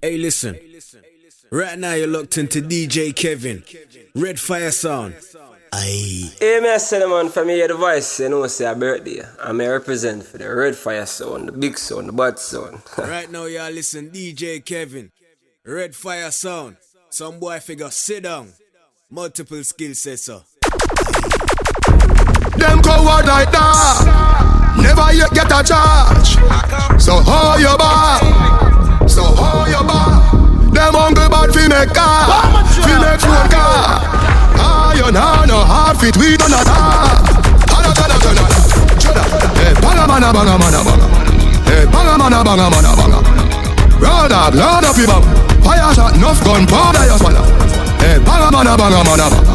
Hey, listen. Right now, you're locked into DJ Kevin, Red Fire Sound. Aye. Hey, me I say the man from here the voice, you know, say a birthday. I'm a represent for the Red Fire Sound, the big sound, the bad sound. right now, y'all listen, DJ Kevin, Red Fire Sound. Some boy figure sit down. Multiple skill sets, sir. Them coward like that. Never yet get a charge. So hold your bar. Bar. Them hungry bad fi make car. Fi make phone car. You know no hard fit we of that. Hala hala hala hala. Hey, banga mana banga mana banga. Hey, banga mana banga mana banga. Roll up, load up your bum. Fire shot, enough gun, powder your swallow. Hey, banga mana banga mana banga.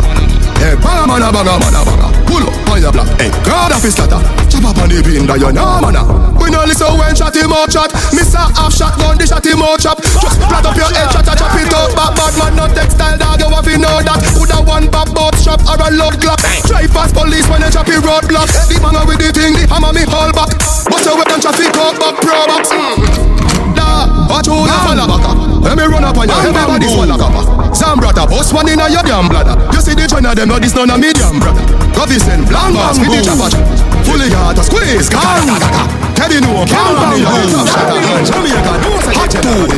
Hey, banga mana banga mana banga. Pull up, fire black. Hey, God of his scatter. Chop up on the pin that you know mana. We no listen when shot him out shot. Mister half shot gun, the shot him out chop. Just flat up your head, shot a chop it out. Back bad man, no textile dog. You have to know that. Put a one back boat shop or a load clock. Drive past police when they chop it roadblock. The man with the thing, the hammer me hold back. Bust your weapon, traffic out back, pro box. Mm. Da, watch who you follow back up. Let me run up on you, everybody swallow up. Some brother, boss one in a your damn bladder. You see the China, them know this none a medium brother. Coffee send blank boss with the chopper. Fully got a squeeze, can. Teddy no, can bang. Jamaica, no say hot tool.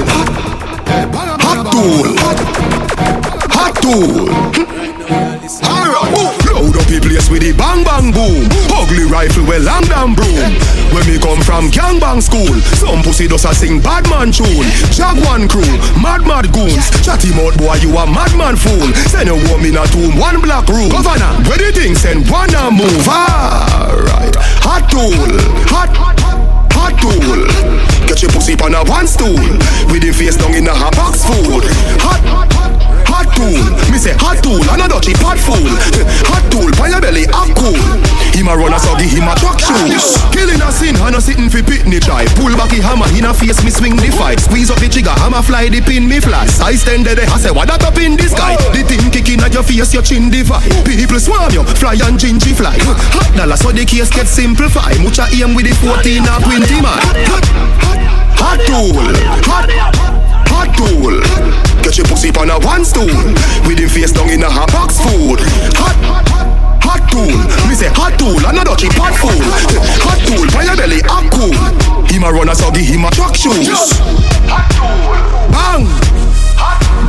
Hot tool. Hot tool. Alright, load up the place with the bang bang boom. Ugly rifle with long damn broom. When me come from gang bang school, some pussy does a sing bad man tune. Jaguan crew, mad mad goons. Chatty mouth boy, you a madman fool. Send a woman a tomb, one black room. Governor, where the thing send one a move. Alright, hot tool, hot. Hot tool, get your pussy on a one stool. With the face down in a hot box food. Hot, Hot, hot tool, me say hot tool, and a dutchy pot fool. Hot tool, by your belly, up cool. Him a run a so give him a truck shoes. Killing a sin, and a sitting fi pitney try. Pull back the hammer, in a face me swing the fight. Squeeze up the trigger, hammer fly the pin me fly. I stand there, I say what that up in the sky. The thing kicking at your face, your chin divide. People swarm you, fly and gingy fly. Hot dollar, so the case get simplify. Mucha aim with the 14 or 20 man. Hot, hot tool, hot, hot tool. Get your pussy on a one stool. With him face down in a hot box food. Hot, hot tool. Me say hot tool, another cheap pot fool. Hot tool, by your belly, up cool. Him a runner, so give him a truck shoes. Hot tool. Bang.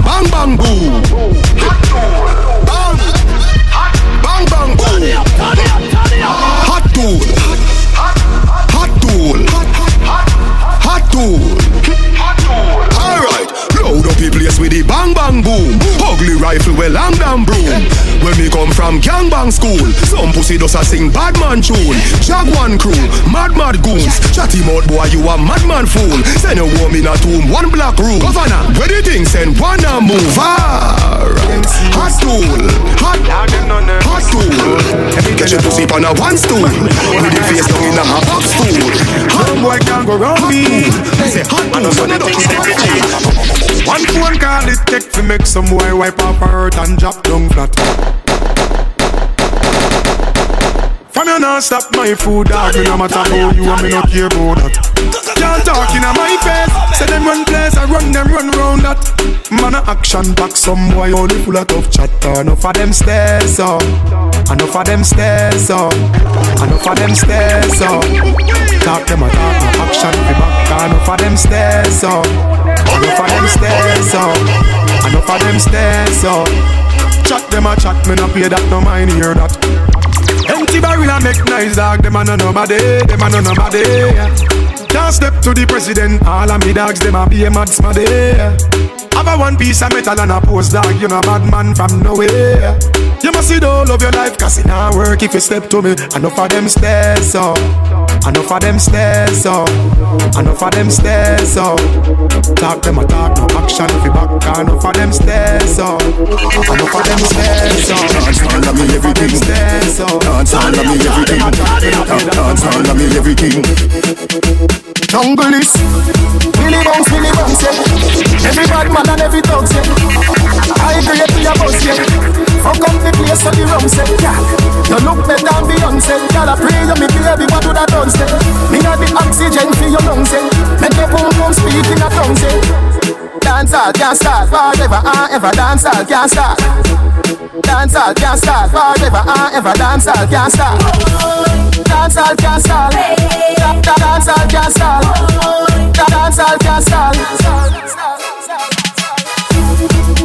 Bang bang boom. Hot tool. Bang. Bang bang boom. Hot tool. Rifle with long damn broom. When me come from gang bang school, some pussy does a sing bad man tune. Jaguan crew, mad mad goons. Chatty mouth boy, you a madman fool. Send a woman in a tomb, one black room. Governor, where the thing send one a move. Alright, hot tool, hot, hot tool. Get your pussy on a one stool. With the face down in a hot food. Hot boy can't go round me. Say hot tool, so they don't One phone call it take to make some boy wipe off her hurt and drop down flat. From you not stop my food dog, me no matter how you and me no care about that. Can't talk in my face, say them run place, I run them run round that. Man a action back, some boy only full of tough chatter. Enough of them stairs up, enough of them stairs up, enough of them stairs up. Talk them a talk, no action be back, enough of them stairs up, enough of them stairs up, enough of them stairs up. Chat them a chat, me no play that, no mind hear that. Empty barrel and make nice dog, them a no nobody, them a no nobody. Can't step to the president, all of me dogs, them a be a mad smaddy. Have a one piece of metal and a post dog, you know bad man from nowhere. You must see the whole of your life, cause it not work if you step to me. Enough of them stairs up, enough of them stairs up, enough of them stairs up. Talk them a talk, no action if you back, enough of them stairs up, enough of them stairs up. Dance all of me everything. Dance all of me everything. Dance all of me everything. Jungle is Billy bounce, Billy bounce, yeah. Every bad man and every dog, yeah. I agree to your boss, yeah. Fuck up the place of the rum, say, yeah. You look better than Beyonce. Girl, I pray you me baby, what would I done, say? Me have the oxygen for your lungs, say. Make your boom boom speak in a tongue, say. Dancehall can't start forever and ever. Dancehall can't start. Dancehall can't start forever and ever. Dancehall can't start. Dancehall can't start. Dancehall can't start. Dancehall can't start.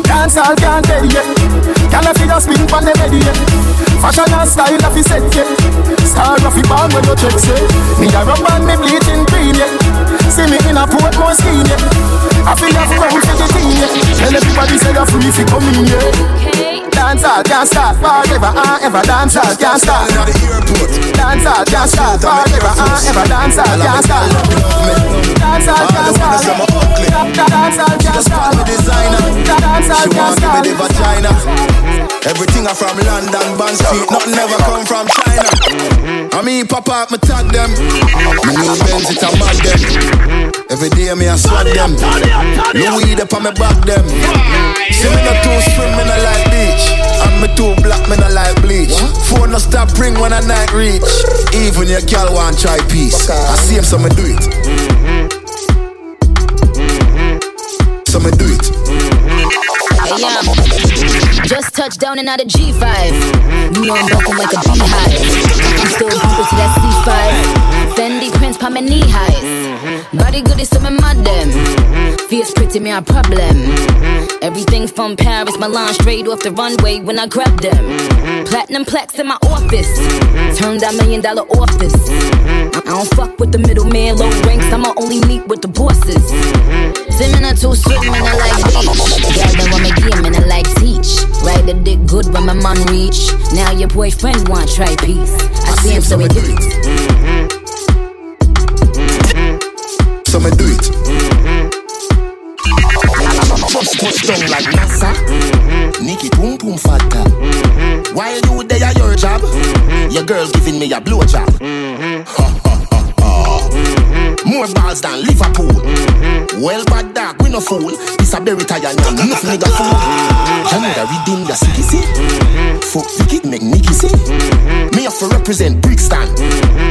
Dancehall can't tell you. Can I feel spin from the yeah. Fashion and style of the set yeah. Star of the band when you check say. Me a rub and me bleaching green yeah. See me in a Portmore skin yeah. I feel like come for the team yeah. Tell everybody say you're free fi come in yeah. Dancehall can't start forever and ever. Dancehall can't start. Dancehall can't start forever and ever. Dancehall can't start. Dancehall can't start. Dancehall can't start. Dancehall can't start. the vagina. Everything I from London, Bond Street, nothing never come from China. I mean, pop up, me tag them. Me new Benz, it a mad them. Every day me a swag them. Louis up on me back them. See me not too swim, me not like beach. And me too black, me not like bleach. Phone no stop ring when I night reach. Even your girl want try peace. I see him, so me do it. So me do it. Hey, um, just touched down and out of G5. You know I'm bucking like a beehive. I'm still bumping to that C5. Fendi prints pa my knee highs. Mm-hmm. Body good is some of my them. Mm-hmm. Fierce pretty me a problem. Mm-hmm. Everything from Paris, Milan, straight off the runway when I grab them. Platinum plaques in my office. Turn that million dollar office. I don't fuck with the middleman, low ranks. I'ma only meet with the bosses. Swimming or two swimming, I like beach. Then want me game and I like teach. Ride the dick good when my mom reach. Now your boyfriend want try peace. I see him so it. So me do it. Mm-hmm. Touch down like NASA. Nikki boom boom fatta. Mm-hmm. While you there at your job, mm-hmm. your girl giving me a blow job. Ha ha ha ha. More balls than Liverpool. Well, bad dog, we no fool. This a berry tire now, enough nigga fool. Canada redeem your city, see? Fuck Vicky, make Nicky see? Me have to represent Brixton. Pan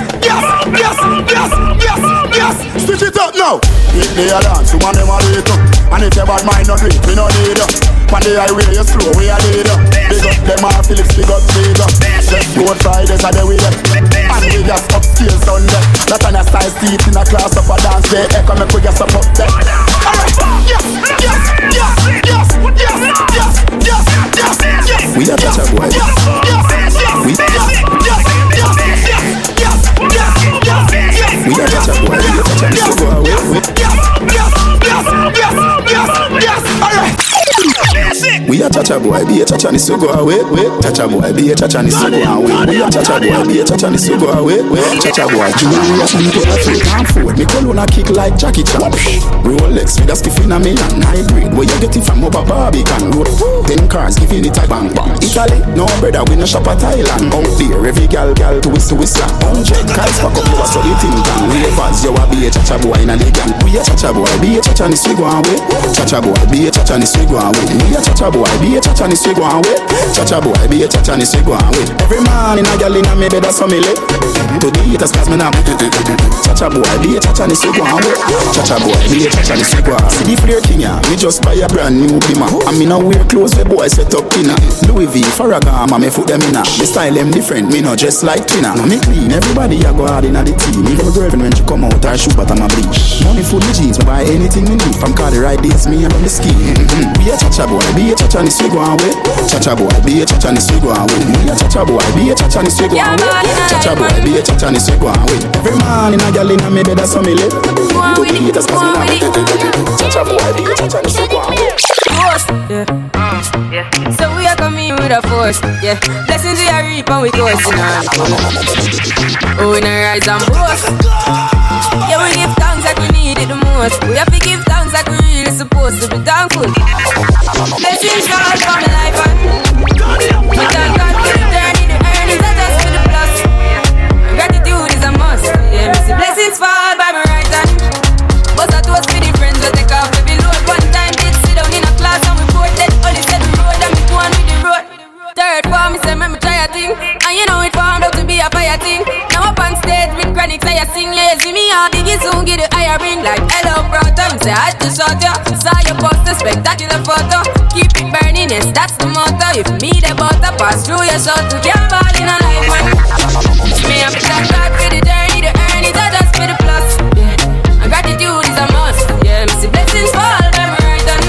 Switch it up now. If they are dance, woman them a rate up. And if your bad mind not drink, we no need up. On the highway you slow, we a lead up. Big up them all Phillips, big up Vega. Just road Fridays are the way up. And we just upstairs Sunday. That on a style seat in a class of a dance day. Echo make we get some up there. Alright, yes, yes, yes, yes, yes, yes, yes, yes, yes. We are better boy. Yes, yes, yes, We- yes, yes, yes, yes, yes, yes, yes. We are better boy. Girl, go away. We are chacha boy, be a chacha ni so go away. Ah, Wait, chacha boy, be a chacha ni so go away. Ah, we are chacha boy, be a chacha ni so go away. Ah, Wait, chacha boy, Julius and go afraid. Can't afford me cologne a kick like Jackie Chan. Rolex a skiff in a million hybrid. Where you get it from over Barbican Road? Ten cars giving it a bang bang. Italy, no brother, we no shop at Thailand. Out there, every gal gal to whistle whistle. Hundred cars pack up, you a solid thing can. Ravers, you a be a chacha boy in a the gang. We a chacha boy, be a chacha ni so go away. Chacha boy, be a chacha ni so go away. We a chacha boy. Boy, be a cha-cha, this we go on with. Cha-cha boy, be a cha-cha, this we go on with. Every man in a gal in a me bed, that's me live. To the haters, cause me now. Cha-cha boy, be a cha-cha, this we go on with. Cha-cha boy, be a cha-cha, this we go on. See the flare king, yeah. Me just buy a brand new bima. And me now wear clothes where boy set up dinner. Louis V, Ferragamo, me foot them in a. Me style them different, me not just like twinner. Me clean, everybody a go hard in a the team. Even my girlfriend when she come out, her shoe bottom a bleach. Money full of jeans, me buy anything me need. From car the right days, me and the ski. Mm-hmm. Be a cha-cha boy, be a cha-cha, this we go on with. Cha-cha boy, be a cha-cha, this we go on with. A cha-cha boy, be a cha-cha, this we go on with. Boy, be a cha-cha, this we go on. Every man in a gal in a me bed, that's how me live. To the haters, cause me now. Cha-cha boy, be a cha-cha, this we go on with. Force, yeah. So we are coming with a force, yeah. Blessings we are reaping with us, you. Oh, we not rise and boast. Yeah, we give thanks like we need it the most. We have to give thanks like we really supposed to be thankful. Blessings fall for my life and we thank God for the journey, the earnings are just for the plus. Gratitude is a must. Yeah, me see blessings fall by my right hand. But I toast for the friends we take off every load. One time did sit down in a class and we dead. Only said the road and we go on with the road. Third form, me say me try a thing, and you know it formed out to be a fire thing. Now up on stage with chronic, I sing, yeah, see me all diggy soon get the higher ring like hello brother. Me say I just shot ya, saw your poster, spectacular photo. Keep it burning, yes that's the motto. If me the butter pass through your shot to get ball in a life. Me I'm thank God for the journey, the earnings are just for the plus. Yeah. And gratitude is a must. Yeah, me see blessings fall by my right hand.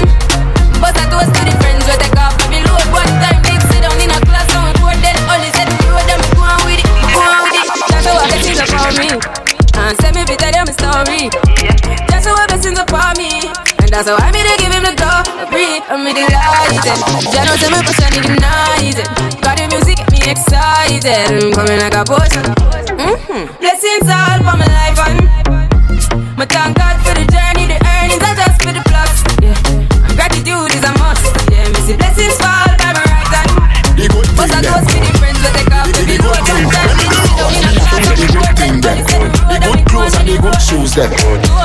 But I toast to the friends we take off every load. One time they sit down in a class we both dead. Only said the road and go on with it, go on with it. That's how blessings upon me. And send me fi tell them a story. That's I made to give him the glory. I'm me delighted. Jah know say my passion is it. Got the music get me excited. I'm coming like a potion. Mm-hmm. Blessings all for my life and my thank God for the journey, the earnings are just for the plus. Yeah, and gratitude is a must. Yeah, me see blessings fall by my right hand. But I know the friends we take off The the the load. good thing One thing them. The the road and good clothes and the good shoes them.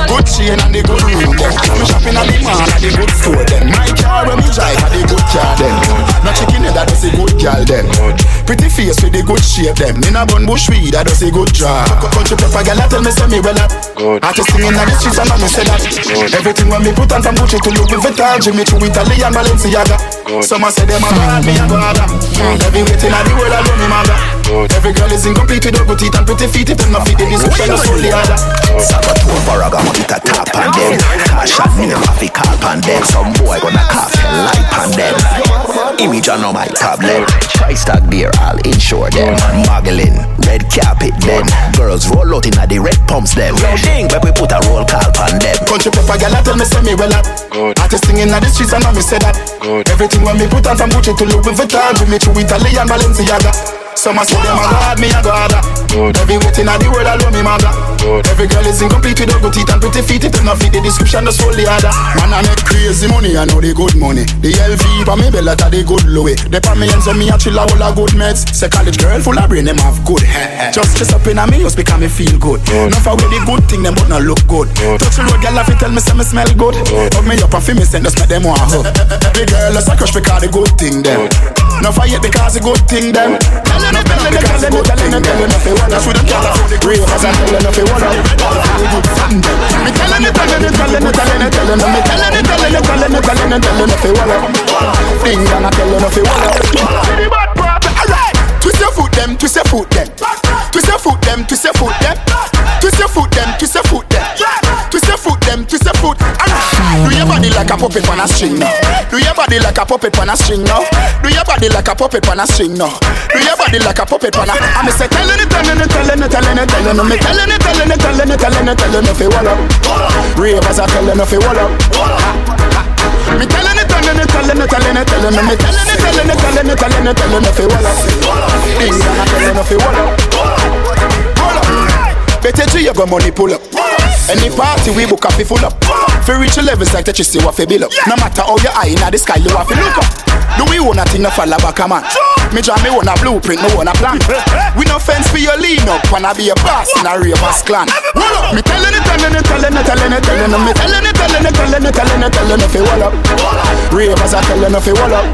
Good chain and the good ring them. Me shopping at the mall at the good store them. My car when me drive at the good car them. No chicken head that does a good girl them. Pretty face with the good shape them. Me na bun bush weed that does a good job. Country pepper girl tell me say me well up. Artist singing on the streets and I me say that. Everything when me put on from Gucci to Louis Vuitton, Jimmy Choo, Italy and Balenciaga. Some a say them a bad, me a go harder. Every waiting at the world I love me mother. Every girl is incomplete with ugly teeth and pretty feet. If them not fit the description, that's only other. Salvatore Farrago it a top on them. Cash name off it call on them. Some boy gonna cough hell light on them. Image on my tablet Price tag there all insure them. Muggling, red carpet them Girls roll out inna the red pumps them Ding where we put a roll call on them. Country pepper girl tell me say me well up. Artist singing on the streets and me say that. Everything when me put on from Gucci to Louis Vuitton, Jimmy Choo, Italy and Balenciaga. Some a them a god, me a go harder. Every waiting at the world I love me mother. Every girl is incomplete with ugly teeth and pretty feet. Them not fit the description, that's only other. Man I make crazy money, I know the good money. The LV pa me bella ta the good Louis. They pa me and so me a chill a whole a good meds. Say college girl full of brain, them have good hair. Just dress up in a me just because me feel good. Enough of the good thing, them but not look good. Touch the road, girl, if you tell me say me smell good. Hug me up and feel me send just make them want hug. Every girl is a crush because the good thing them. No fight because the good thing them. Telling it, telling it, telling it, telling it, telling it, what that's with the girl for the grave as I'm telling it, what the good thing them. Me telling it, telling it, telling it, telling it, telling it, me telling it, telling it, telling it, telling it, telling it, what thing and I'm telling it, what. Alright, twist your foot them, twist your foot them, twist your foot them, twist your foot them, twist your foot them, twist your foot them, twist your foot them, twist your foot. Alright, do your body like a puppet on a string now. Do your body like a puppet on a string now. Do your body like a puppet on a string now. Do your body like a puppet on a. I'm say telling it, telling it, telling it, telling it, telling it, me telling it, telling it, telling it, telling it, telling it, feel up. Ravers are telling it, feel up. Me telling it, telling it, telling it, telling it, telling it, me telling it, telling it, telling it, telling it, telling it, feel up. Things I'm telling it, feel up. Hold up. Better G, you got money pull up. Any party we book up, we full up. For reach the levels like that you see what fi build up. No matter how you eye inna the sky, you have to look up. Do we own a thing no fall back a man? Me draw me own a blueprint, me own a plan. We no fence for your lean up, wanna be a boss in a ravers clan. Me telling it, telling it, telling it, telling her, telling her, me telling her, telling her, telling her, telling her, telling her, fi wall up. Ravers are telling her fi wall up.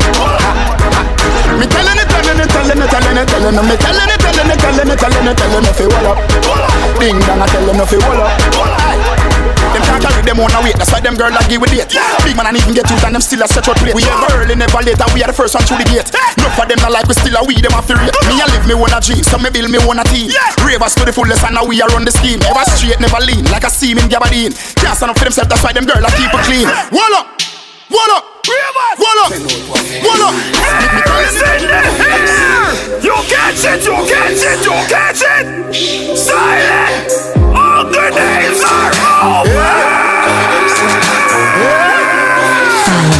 Me telling her, telling her, telling her, telling her, telling her, me telling her, telling her, telling her, telling her, telling her, fi wall up. Ding dong, I telling her fi wall up. Them can't carry them on a weight, that's why them girls like give with date. Big man, I even get you, and them still a stretch out plate. We ever early, never late, and we are the first one through the gate. No for them, not like we still a we, them a fear. Mm-hmm. Me a live me one a dream, so me build me one a team. Ravers to the fullest, and now we are on the scheme. Never straight, never lean, like a seam in Gabardine. Can't stand up for themselves, that's why them girls like keep it clean. Wall up, wall up, wall up, wall up. You catch it, you catch it, you catch it! Silent! The names are over. Yeah. Yeah.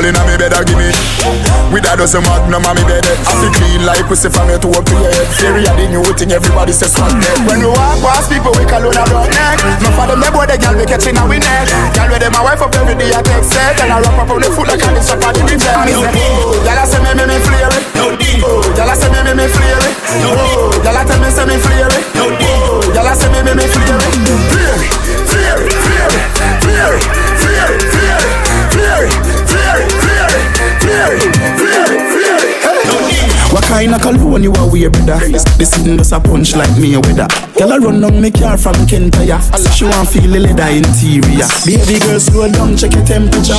Girl inna me bed, a give me With a dozen magnum on me bed. I feel clean like pussy from your toe up to your head. Theory a the new thing, everybody says swag neck When we walk past people, we call on a broad neck. No for them, they boy, the girl we catching a we neck Girl with them, my wife up every day, I text set And I wrap up on the foot like a this up on the me say, oh, girl I say me, me, me flare it. Oh, girl I say me, me, me flare it. Oh, girl I tell me, say me flare it. Oh, girl I say me, me, me flare it. Flare it, flare it, flare it, flare it, flare it, flare it, Fear. What kind of cologne you a wear, brother? This sitting just a punch like me a weather. Girl, I run down me car from Kentaya. She want feel the leather interior. Baby girl, slow down, check your temperature.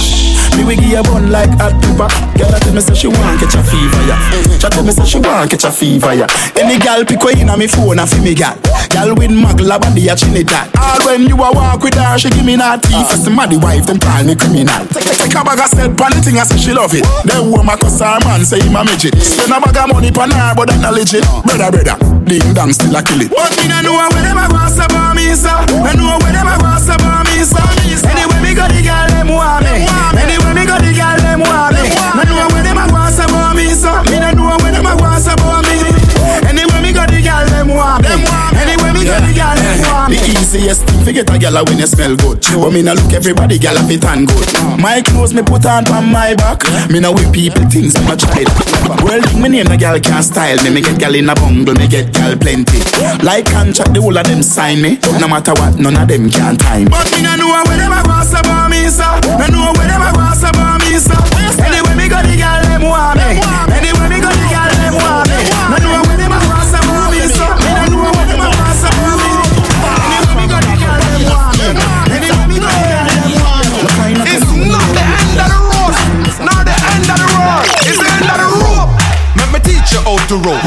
Me we give you bun like hot pepper. Girl, I tell me say she want catch a fever, yeah. She tell me say she want catch a fever, yeah. Any girl pick way inna me phone and fi me gal. Girl with magla body a Trinidad. All when you a walk with her, she give me that tea. First the muddy wife, them call me criminal. Take, a bag of set pon the thing I say she love it. Then woman cuss her man say him a midget. Spend a bag of money pon her, but that not legit. Brother, brother, ding dong still a kill it. But me no know where them a go say about me, so. I know where them a go say about me, so. Anyway me go the girl them want me. Anyway me go the girl them want me. Get a girl when you smell good. But me no look everybody girl a fit and good. My clothes me put on on my back. Me no with people things I'm a child. Well, me name the girl can't style me. Me get girl in a bungle, me get girl plenty. Like contract, the whole of them sign me. No matter what, none of them can time. But me no know where them a go about me, so. No know where them a go about me, so. Anyway, me go the girl them want me. Anyway, to rope.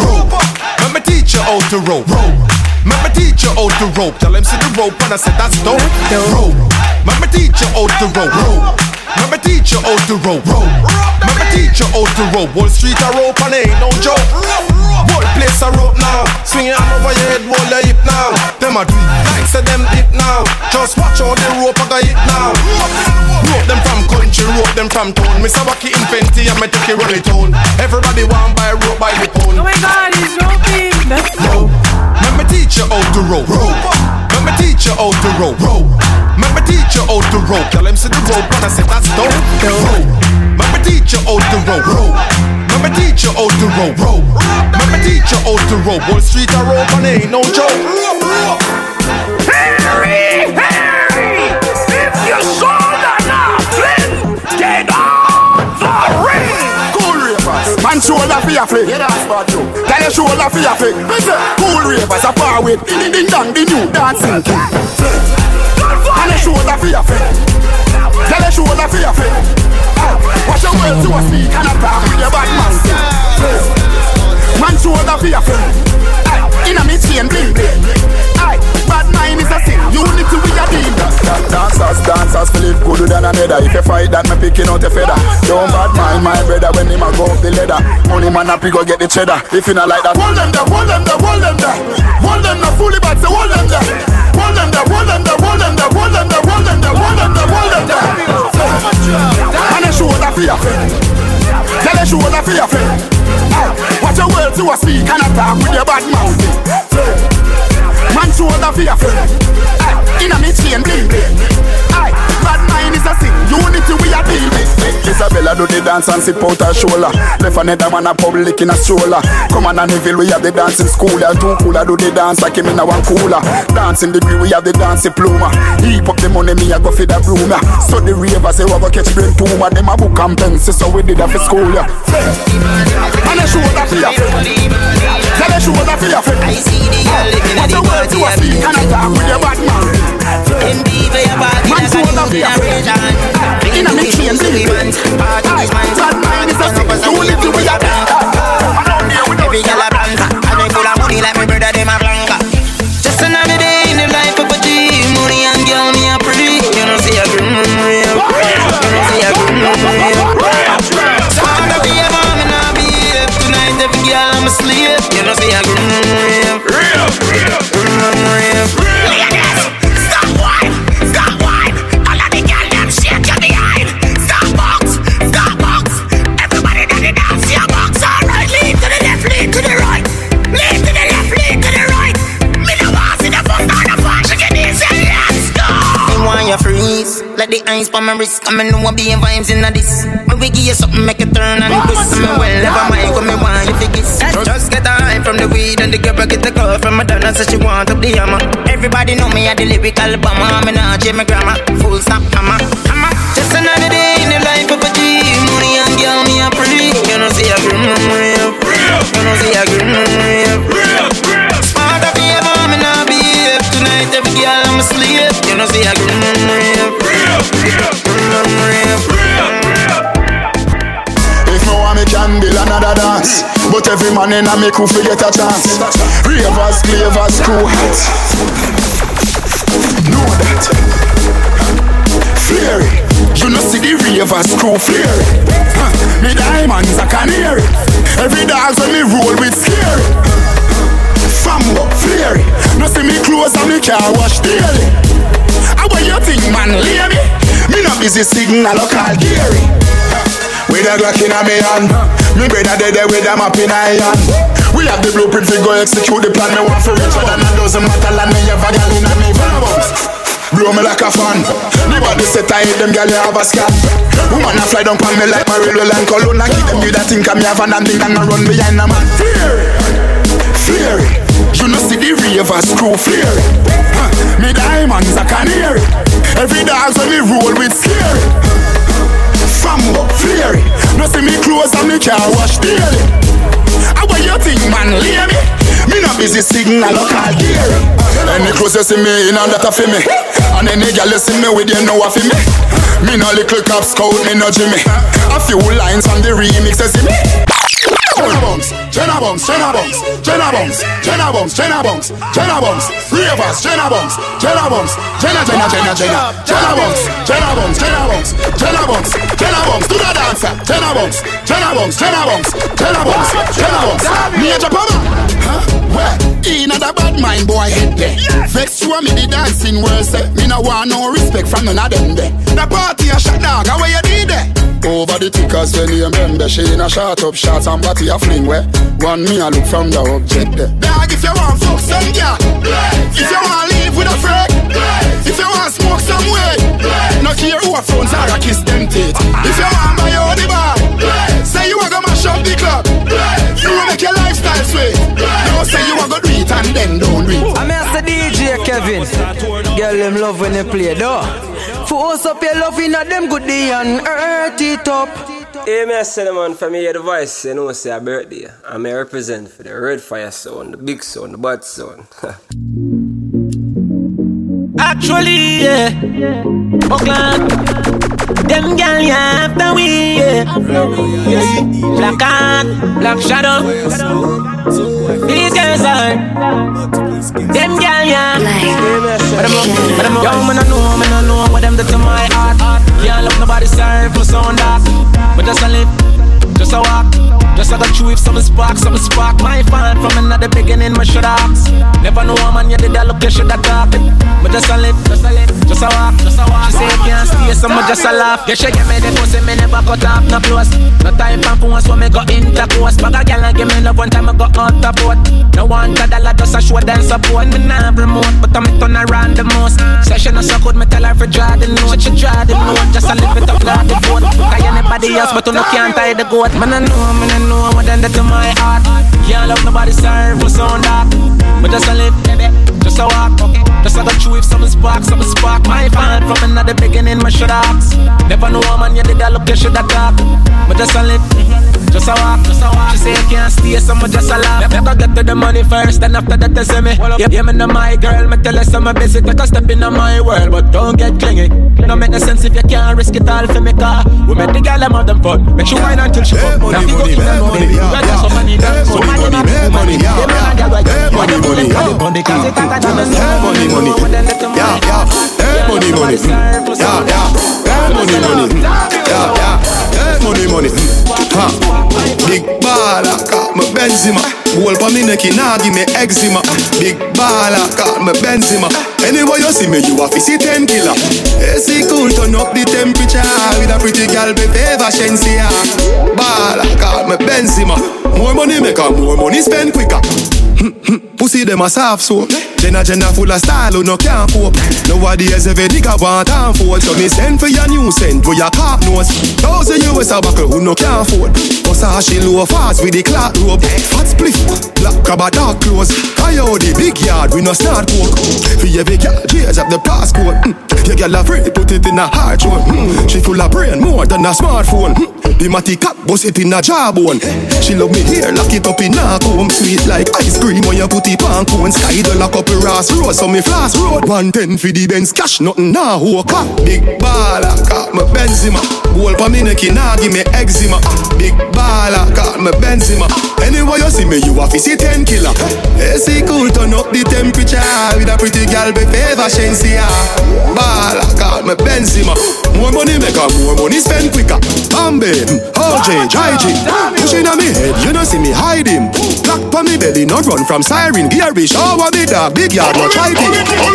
Let me teach you how to rope. rope. Let me teach you how to rope. Tell him see the rope and I said that's dope. Rope. Let me teach you how to rope. Oh, rope. Let me teach you how to rope. rope. Let me teach you how to rope. Wall Street a rope and ain't no joke. Whole place a rope now. Swing it over your head, roll your hip now. Them a do like say them dip now. Just watch how the rope a go hit now. Rope them from country, rope them from town. Miss a wacky in Fenty and me take it rolling town. Everybody want buy rope by the pound. Oh my god, he's roping. That's Rope. Let me teach you how to rope. Rope. Let me teach you how to rope. Let me teach you how to rope. Tell them see the rope and I said that's dope. Rope. Me teach you how to rope. Let me teach you how to rope. Let me teach you how to rope. Wall Street a rope and ain't no joke. Harry, Harry, if you saw that nothing, get off the ring. Cool ravers, man shoulder for your flick. Yeah, that's about you. Tell your shoulder for your flick. Cool ravers, a far with ding ding dong, the new dancing king. Shoulder for your flick. Tell your shoulder for your. Ah, Watch your words to a speak and a talk with your bad man. Man shoulder for your. Aye, Inna me chain bling bling. Aye, bad mind is a sin. Unity we a deal. Dancers, dancers, it good than another. If you fight that, me picking out a feather. Don't bad mind my brother when him a go up the ladder. Money man up, he go get the cheddar. If you not like that, hold them there, hold them there, hold them there. Hold them there, fully bad, so hold them there. Hold them there, hold them there, hold them there, hold them there, So a speak and attack with your bad mouth. Man shoulder for your friend. Aye, inna me chain bling bling. Aye, bad mind is a sin. Unity we a deal with do the dance and sip out her shoulder. Left another man a public in a stroller. Come on and Neville, we have the dancing school. Yeah, too cool, I do the dance like him in a one cooler. Dancing degree, we have the dance diploma. Heap up the money, me I go for the broom. So the ravers, they go catch brain tumor. Them a book and pencil, so we did that for school. Yeah. And I show that for your. Tell the show that for your. I see the girl living at the party. I speak and I talk with your bad man. MB for your body. Man show that for your friend. In a mix, and Billy. Party, bad man is a sick. Do it to me, Every girl a blanca. And they full of money like my brother, them a the ice on my wrist I me know I be in vibes in this. When we give you something make it turn and twist Me well never mind what me want you figure Just get the high from the weed And the girl get the call from Madonna Says she want up the hammer. Everybody know me at the lyrical bomber. Me not change my grammar Full stop hammer hammer Just another day in the life of a G. Money and girl me a pretty You know see a girl real You know see a girl real Smart here. Every girl I'm a slave. You know, see I get real, real, real, If no one me can build another dance, but every man in a me crew fi get a chance. Ravers, clavers, crew hats. Know that. Flare. You know see the ravers crew flare it. Huh. Me diamonds a canary. Every dog when me roll with scary. Car wash daily. How what you think man lay me? Me not busy signal or call Gary. With a Glock in a me hand. Me brother dead there with a map in a hand. We have the blueprint to go execute the plan. Me want for richer than a dozen metal And me have a gal in a me van Blow me like a fan. The body set I hit them gal you have a scan. Woman a fly down pan me like Marie and Cologne I give them you that think I'm an and think I'm run behind a man. Fear Fear You know see the ravers crew fear huh. Me diamonds a canary Every dog when me roll with scary from up flare it. No see me clothes and me car wash daily. How what you think, man? Lay me. Me not busy signal or call Gary. Any clothes you see me in and that for me. And any girl you see me with you know a for me. Me no little cop scout, me no Jimmy. A few lines on the remix you see me. Jenna Bunks, Jenna Bunks, Jenna Bunks, Jenna Bunks, Jenna Bunks, Jenna Bunks, Jenna Bunks, Ravers, Jenna Bunks, Jenna Bunks, Jenna, Jenna, Jenna, Jenna, Jenna Bunks, Jenna Bunks, Jenna Bunks, Jenna Bunks, Jenna Bunks, do the dancer, Jenna Bunks, Jenna Bunks, Jenna Bunks, Jenna Bunks, Jenna Bunks, Major Pama, huh? Where? In a bad mind boy head there. Vex you and me the dancing worse. eh. Me no want no respect from none of them there. The party a shot dog, how you did there? Eh? Over the tickers when you remember She in a shot up shots and body a fling where One me a look from the object there Dog if you want fuck some girl If you want to live with a friend If you want to smoke some way No care who a phones or a kiss them teeth If you want buy your the bar Say you a go mash up the club You will make your lifestyle sweet No say you a go do it and then don't do it I'm Mr. DJ Kevin. Girl, them love when they play though. Force up your love in a them good day and earth it up. Hey, me I say the man from here the voice, you know, say a birthday. I may represent for the Red Fire Sound, the big sound, the bad sound. Actually, yeah. Oakland. Them gal, yeah, after we, yeah. Black hand, black shadow. These girls are. Them gal, yeah. But I'm. Yo, man, I know, man, I know what them do to my heart. Can't love nobody serve my sound dark. But just a live, just a walk. Just a chew if some spark, some spark. My fan from another beginning, my should ask. Never know a man, you did that look, you should have talk. But just a live, just a live, just a walk, just a walk. She say you can't stay, so me just a laugh. Yeah, she give me the pussy, me never cut off, no close. No time for phone, so me go intercourse. Bag a girl and give me love one time, I go out the boat. No one a dollar, just a show them support. Me nah remote, but I'm turn around the most. Session so good, me tell her for draw the note. She draw the note, just a live it up, not the boat. Cause anybody else, but you no can't tie the goat. Man, I know, man, I know done that to my heart. Can't love nobody, serve me sound dark. But just a live, just a walk. Just a go through if something spark, something spark. My fan from another beginning, my should ask. Never a man, you did that look, you should have talk. But just a live, just a walk, just a walk. She say you can't stay, so me just a laugh. Me go get to the money first, then after that they say me. Yeah, yeah, me know my girl, me tell her some busy, take a step in my world, but don't get clingy. No make no sense if you can't risk it all for me car. We make the girl them have them fun, make she wine until she come. Now you go give them money, we got some money, so money, money, money, yeah, man, I got right. Money, money, money, money, cause it ain't got money, money, yeah, yeah, hey, money, money, yeah, yeah, hey, money, money, yeah, yeah, hey, money, money, ha, big baller, call me Benzema, goal for me neck, nah give me eczema, big baller, call me Benzema. Anyway you see me, you to see ten killer. AC cool, turn up the temperature with a pretty girl, be favor Shensia. Baller, call me Benzema. More money make her more money spend quicker. Hmm, hmm. Pussy them a soft soap. Jenna Jenna full of style who no can't cope. Nowadays every nigga want and fold So me send for your new scent with your cock nose. Thousand US a buckle who no can't afford. Cause how she low fast with the clock rope Fat spliff, black crab a dark clothes. Coyote, big yard, we no snort coke. For every girl, cheers up the passport mm. Your girl a free, put it in a hard throat. Mm. She full of brain more than a smartphone. Mm. The matty cap, bust it in a jawbone. She love me here, lock it up in a comb. Sweet like ice cream when you put it on cone Sky the lock up a Ross Road, so me flash road. 110 for the Benz cash, nothing nah Big baller, call me Benzema. Goal for me neck, nah give me eczema. Big baller, call me Benzema. Anyway you see me, you have to see 10 killer. AC cool, turn up the temperature. With a pretty girl, be favor Shensia Baller, call me Benzema. More money make her, more money spend quicker. Bambi, OJ, Jai-G Pushing on me head, you don't see me hiding Black for me belly, not run from siren. Geary, shower me dog, big yard, no it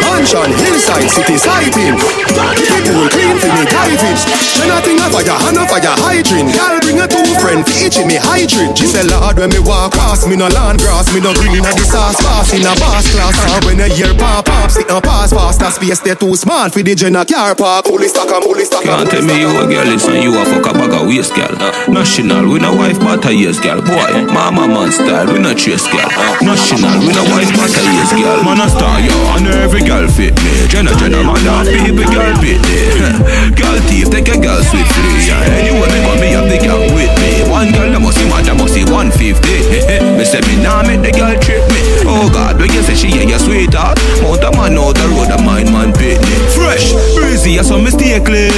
Mansion, hillside, city sighting People clean for me diving. She nothing of fire, hand of fire, hydrant. Girl bring a two friend, for each me hydrant. She say, Lord, when me walk past, me no land grass Me no green at the sauce pass in a boss class. And when I hear pop pop, sit and pass fast. That space they too small for the Jenna car park. Fully stock and fully stock Can't tell me you a girl, listen, you a fuck a bag of waist, girl. National, we no wife, but a years, girl. Boy, mama man style, we no chase, girl. National, we no wife, but a years, girl. Man a star, yo, and every girl fit me. Jenna, Jenna, man, that people, girl fit me. girl thief, take a girl swiftly. Yeah, anyway, me got me up the girl with me. One girl, that must see mad, that must see 150. me say me nah make the girl trip me. Oh God, when you say she ain't your sweetheart, mount a man out the road, a mind man pit me. Fresh, breezy, I saw me stay clean.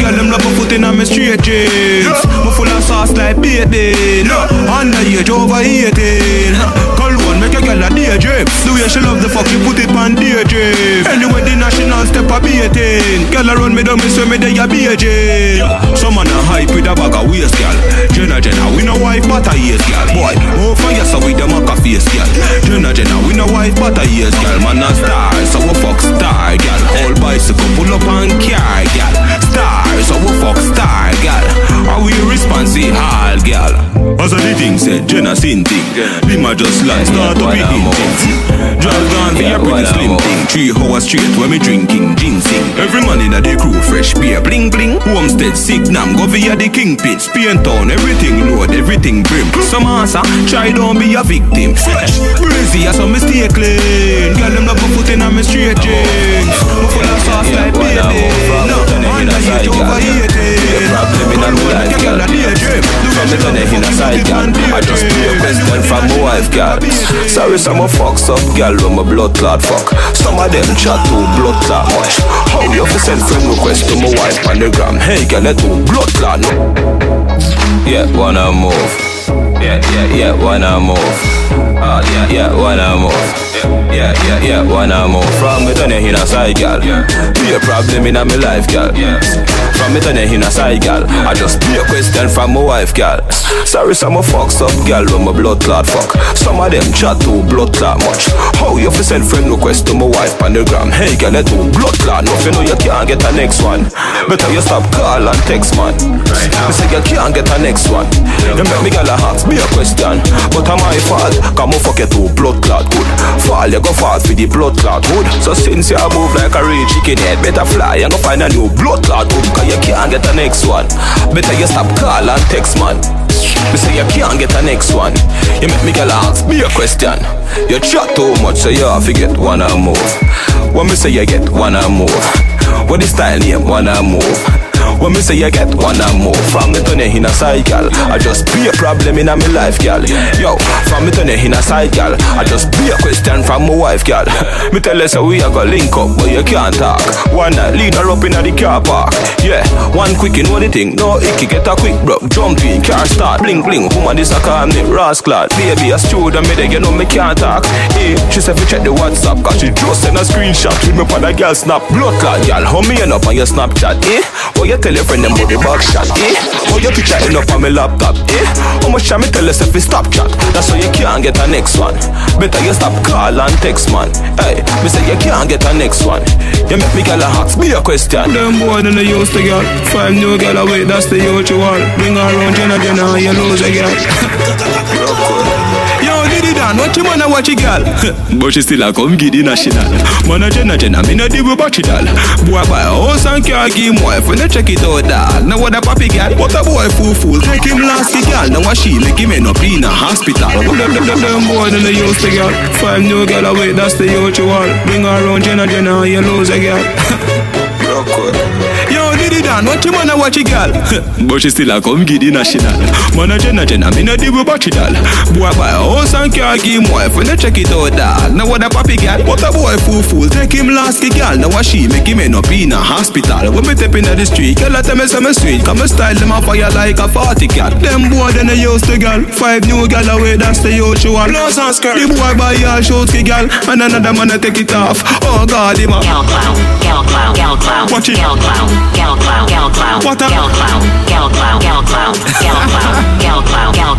Girl, them love a foot in on me straight jeans. Of sauce like baby. No, underage over 18. Call one, make a girl a daydream. The way she love the fuck, you put it on daydream. Anyway, the national step a beating. Girl around me, don't say me they a beijing. Some man a hype with a bag of waist, girl. Jenna, Jenna, we no wife, but a yes, girl. Boy, more fire so with them a face, girl. Jenna, Jenna, we no wife, but a yes, girl. Man a star, so we fuck star, girl. All bicycle pull up and car, girl. Star, so we fuck star, girl. How we responsive, hall, girl. As a the thing said, Jenna sin thing. Them a just like start up him thing. Just gone for your pretty slim thing. Three hours straight when me drinking ginseng. Every man in the crew fresh beer, bling bling. Homestead, Signam, go via the kingpin. Spain town, everything load, everything brim. Some answer, ah, try don't be a victim. Fresh, breezy, as ah, some mistake clean. Girl, them love a foot in a me straight jeans. Me full of sauce like baby. No, underage over 18. From the turn in a girl. I just do a question from my wife, girl. Sorry, some of fucks up, girl, when my blood clot fuck. Some of them chat too blood clot much. How you fi send friend request to my wife on the gram? Hey, girl, let too blood clot no. Yeah, wanna move. Yeah, yeah, yeah, wanna move. Oh, yeah, yeah, wanna move. Yeah, yeah, yeah, wanna move From me turn in a side, gal Be a problem in a me life, gal From me turn in a side, gal I just be a question from my wife, gal Sorry, some of fucks up, gal When my blood clot fuck. Some of them chat too blood clot much. How you fi send friend request to my wife on the gram? Hey, gal, let too blood clot. No, you know you can't get a next one. Better you stop call and text, man. Me say you can't get a next one. You make me gal a ask me a question. But I'm I fault? Come on, fuck you too blood clot good Fall, you go fall for the blood clot hood So since you move like a real chicken head Better fly and go find a new blood clot hood Cause you can't get a next one Better you stop call and text, man me say you can't get a next one. You make me girl ask me a question. You chat too much, so you have to get one and move. When me say you get one and move, what is style name one and move? When me say you get one and more From me turn in a side, gal I just be a problem in a me life, gal Yo, from me turn in a side, gal I just be a question from my wife, gal Me tell her so we a go link up But you can't talk. One night, lead her up in the car park. Yeah, one quick, you know the thing. No icky, get a quick bro. Jump in, car start. Bling, bling, woman this a call me Rascal, baby a student Me there, you know me can't talk. Hey, she said we check the WhatsApp Cause she just send a screenshot With me on a girl snap Blood clot, gal How me end up on your Snapchat, eh? Oh, you tell your friend them about the back shot, eh? How you picture end up on my laptop, eh? How much time me tell yourself to stop chat? That's why you can't get a next one. Better you stop call and text, man. Hey, me say you can't get a next one. You make me girl a ask me a question. Them boy than the used to girl. Five new girl away, that's the usual. Bring her around, Jenna Jenna, you lose a girl. Yo, Dan, what you wanna watch a girl? but she still a come get the national. Man a Jenna Jenna, me no deal with battery doll. Boy buy a house and car, give him wife, when check it out, dog. Now what a papi girl, what a boy fool fool. Take him last the girl, now what she make him end up in a hospital. Them, them, them, them boy than the used to girl. Five new girl away, that's the usual. Bring her around, Jenna Jenna, you lose a girl. Yo, Diddy Dan, what you wanna watch a girl? but she still a come get the national. Man a Jenna Jenna, me no deal with battery doll. Boy buy a house and car, give him wife, when they check it out, dog. Now what a papi girl, what a boy fool fool. Take him last the girl, now what she make him end up in a hospital. When me step in the street, girl I tell me say me sweet, come me style them a fire like a party cat. Them boy then they used to girl, five new girl away, that's the usual. Blouse and skirt, the boy buy all shorts the girl, and another man a take it off. Oh God, him a Girl clown, girl clown, girl clown, Watch it. girl clown, girl clown, clown, What clown, clown, clown, clown, clown, clown, clown, clown, clown, clown,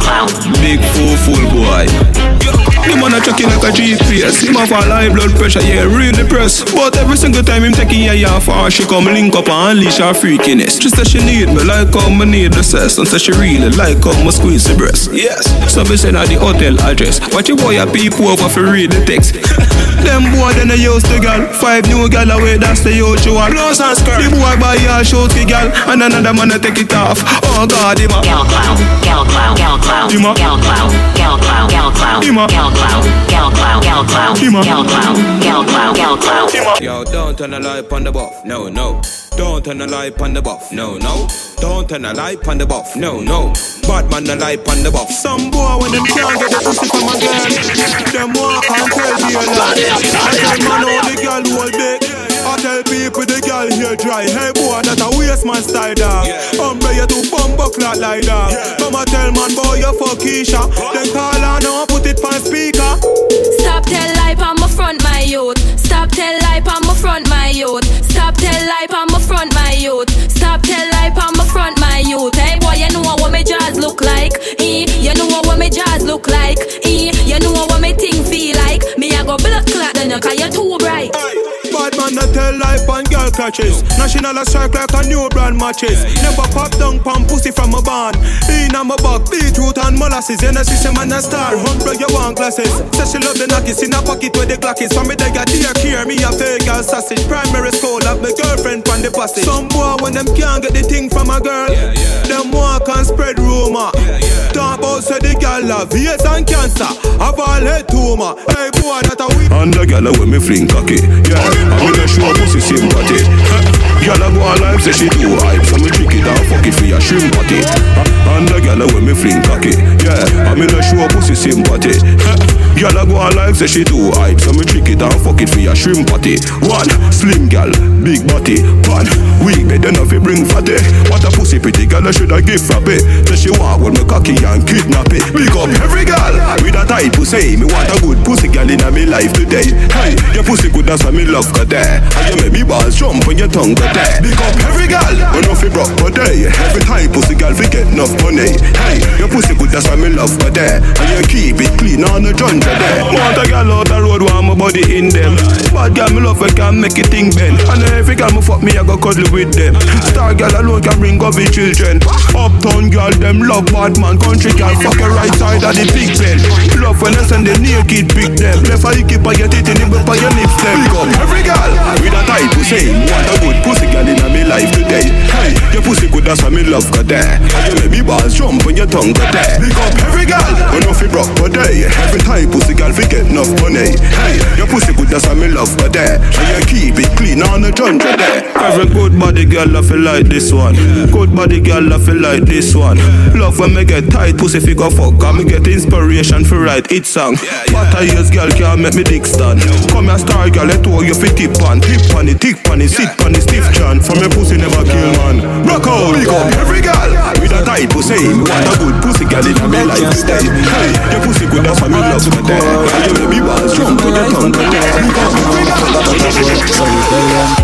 clown. Big fool fool boy. The man a chucking like a GPS. Him have a high blood pressure, yeah, real depressed. But every single time him taking year for her, she come link up and unleash her freakiness. She say she need me like how me need the sex, and say she really like how me squeeze the breast. Yes. So we send her the hotel address. Watch your boy a people over for read the text. Them boy then they used to girl. Five new girl away, that's the usual. Blouse and skirt. The boy buy her shorts the girl, and another man a take it off. Oh God, him a. Girl clown, girl clown, girl clown, Him a. girl clown, girl clown, girl clown, Him a. girl clown, girl clown, girl clown, Him a. girl clown, girl clown, girl clown. Yo, don't turn the light on the buff, no, no. Don't turn the light on the buff, no, no. Don't turn the light on the buff, no, no. Bad man the light on the buff. Some boy when them can't get the pussy from a girl Them walk and tell a lie I tell man how the girl hold big I tell people the girl here dry Hey boy that a waste man style dog Umbre you to bumbo clock like that. Come a tell man boy you fuck Keisha Then call her now put it on speaker Stop tell lie on my front, my youth. Stop tell lie on my front, my youth. Stop tell lie on youth. Stop tell lie on my front, my youth. Hey boy, you know what my jaws look like. Eh? You know what my jaws look like. Eh? You know what my thing feel like. Me I go blood clot on you 'cause you're too bright. Bad man that tell life on girl catches National a strike like a new brand matches. Never pop down pan pussy from a barn. In a my back, beetroot and molasses. In a system and a star, humble you want glasses. Say she love the knockers in a pocket where the Glock is. For me they got dear care, me a fake girl sausage. Primary school, have my girlfriend from the passage Some boy when them can't get the thing from a girl Them walk and spread rumor. Talk about say the girl have AIDS and cancer. Have all head tumor. Hey boy that a we And the gal when me fling cocky. Yeah, In a show pussy sympathy Gal a go on life say she too hype So me trick it and fuck it for your shrimp patty And the gal when me fling cocky Yeah, I'm in a show pussy sympathy Girl a go on like say she too hype, so me trick it and fuck it for your shrimp patty. One slim gal, big body. One weak bed, then if bring fatty. What a pussy pretty girl, I should I give frappe. So she walk with me cocky and kidnap it. Big up every girl with a tight pussy. Me want a good pussy girl in me life today. Hey, your pussy good, that's why me love her there. And you make me balls jump when your tongue go there. Big up every girl, when off you broke per day. Every time pussy girl fi get enough money. Hey, your pussy good, that's why me love her there. And you keep it clean on the junja there. Want a girl out the road, want my body in them. Bad girl, me love her can make it thing bend. And every girl me fuck me, I go cuddle with them. Star girl alone can bring up the children. Uptown girl, them love bad man. Country girl, fuck your right side of the big bed. Love when I send the naked pick them. Left eye keep on your teeth in the by your lips them. Big up every girl with a tight pussy. Want a good pussy girl in my life today. Hey, your pussy good, that's why me love her there. And you make me balls jump when your tongue go there. Big up every girl, when off broke per day. Every time pussy girl fi get enough money. Hey, your pussy good, that's why me love her there. And you keep it clean on the junja there. Every good body girl I feel like this one. Good body girl I feel like this one. Love when me get tight, pussy fi go fuck. And me get inspiration for write it song. But I years girl can't make me dick stand. Come here star girl, let all your fi tip on. Tip on it, tick on it, sit on it, stiff From your pussy never kill man. Rock out, big up every girl with a tight pussy. Me want a good pussy girl in my life today. Hey, your pussy good, why me love you there. And you me balls jump when your tongue girl.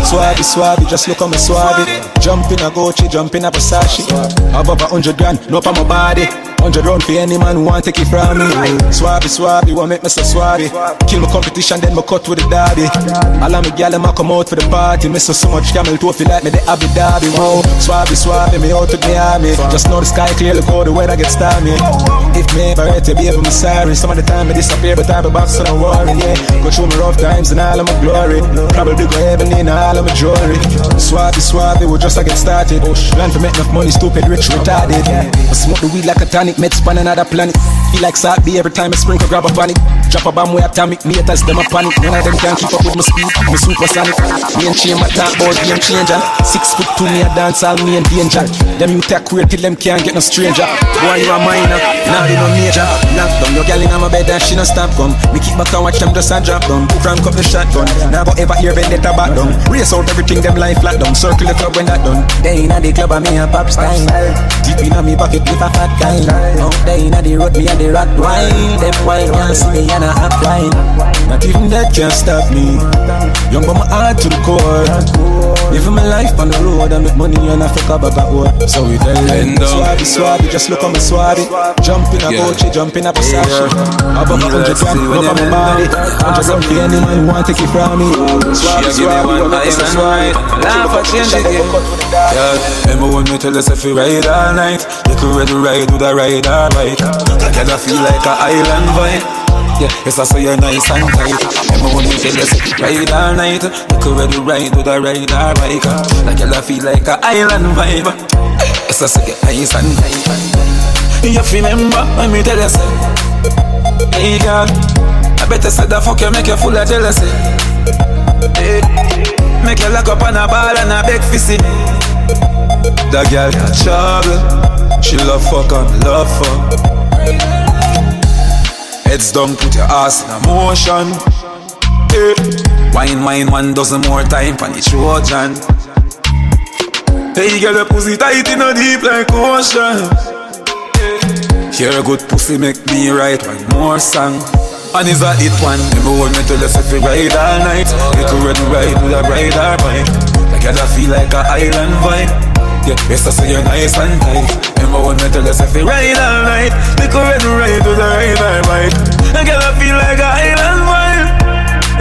Swabby, swabby, just look on me swabby. Jump in a Gucci, jump in a Versace. Above a hundred grand, no on my body. Hundred round for any man who want take it from me. Swabby, swabby, want make me so swabby. Kill my competition, then my cut with the daddy. All of me them a come out for the party. Me so so much camel toe feel like me the Abu Dhabi. Wow, swabby, swabby, me out to army. Just know the sky clear, look how the weather get stormy. If me ever hurt you, baby, I'm sorry. Some of the time I disappear, but I be back, so don't worry. Yeah, go through my rough times and all of my glory. Probably go heaven in all of my jewelry. Swabby, swabby, we just a get started. Plan for make enough money, stupid, rich, retarded. I smoke the weed like a tonic, med span another planet. Feel like salt every time I sprinkle, grab a panic. Drop a bomb way atomic, me haters them a panic. None of them can keep up with my speed, me supersonic. Me and chain my talk about game changer. Six foot two, me a dance all me in danger. Them you take queer till them can't get no stranger. Boy, you a minor, now they no major. Knock down your gal in my bed and she no stop gun. Me kick back and watch them just a drop down. Frank up the shotgun, now go ever hear vendetta back down. Race out everything them life flat down. Circle the club when that done. They inna the club and me a pop style. Deep inna me pocket with a fat guy. Out there inna the road me a the rock wine. Them wine can't see me and I wine. Not even that can stop me. Young but my heart to the core. Living my life on the road, I make money and I fuck up about what. So we tell them, swabby, swabby, just look on me swabby. Jump in a Yeah. Gucci, jump in a Versace. Above a hundred grand, love on my body. Grand for any man who want take it from me. Swabby, swabby, make me swabby. Laugh at change the game. Yeah, remember when me tell us if we ride all night, you could ready ride with a ride alright. Like I feel like a island vibe. Yeah, yes I say you're nice and tight. Remember when tell us if ride all night, you could ready ride with a ride alright. Like I feel like a island vibe. Yes I say you're nice and tight. You remember when me tell you say, Hey girl, I better say the fuck you make you full of jealousy. Hey. Make you lock up on a ball and a see me. That girl got trouble. She love fuck and love fuck. Heads down, put your ass in a motion. Hey. Wine, wine, one dozen more time on the Trojan. Hey, girl, your pussy tight in a deep like ocean. Eh. Hear a good pussy make me write one more song. And is a hit one. Remember when me tell us if we ride all night, you could ride with a or bike. Like I feel like a island vibe. Yeah, yes I say you're nice and tight. Remember when me tell us if we ride all night, you could ride ride with a ride or bike. Like I feel like a island vibe.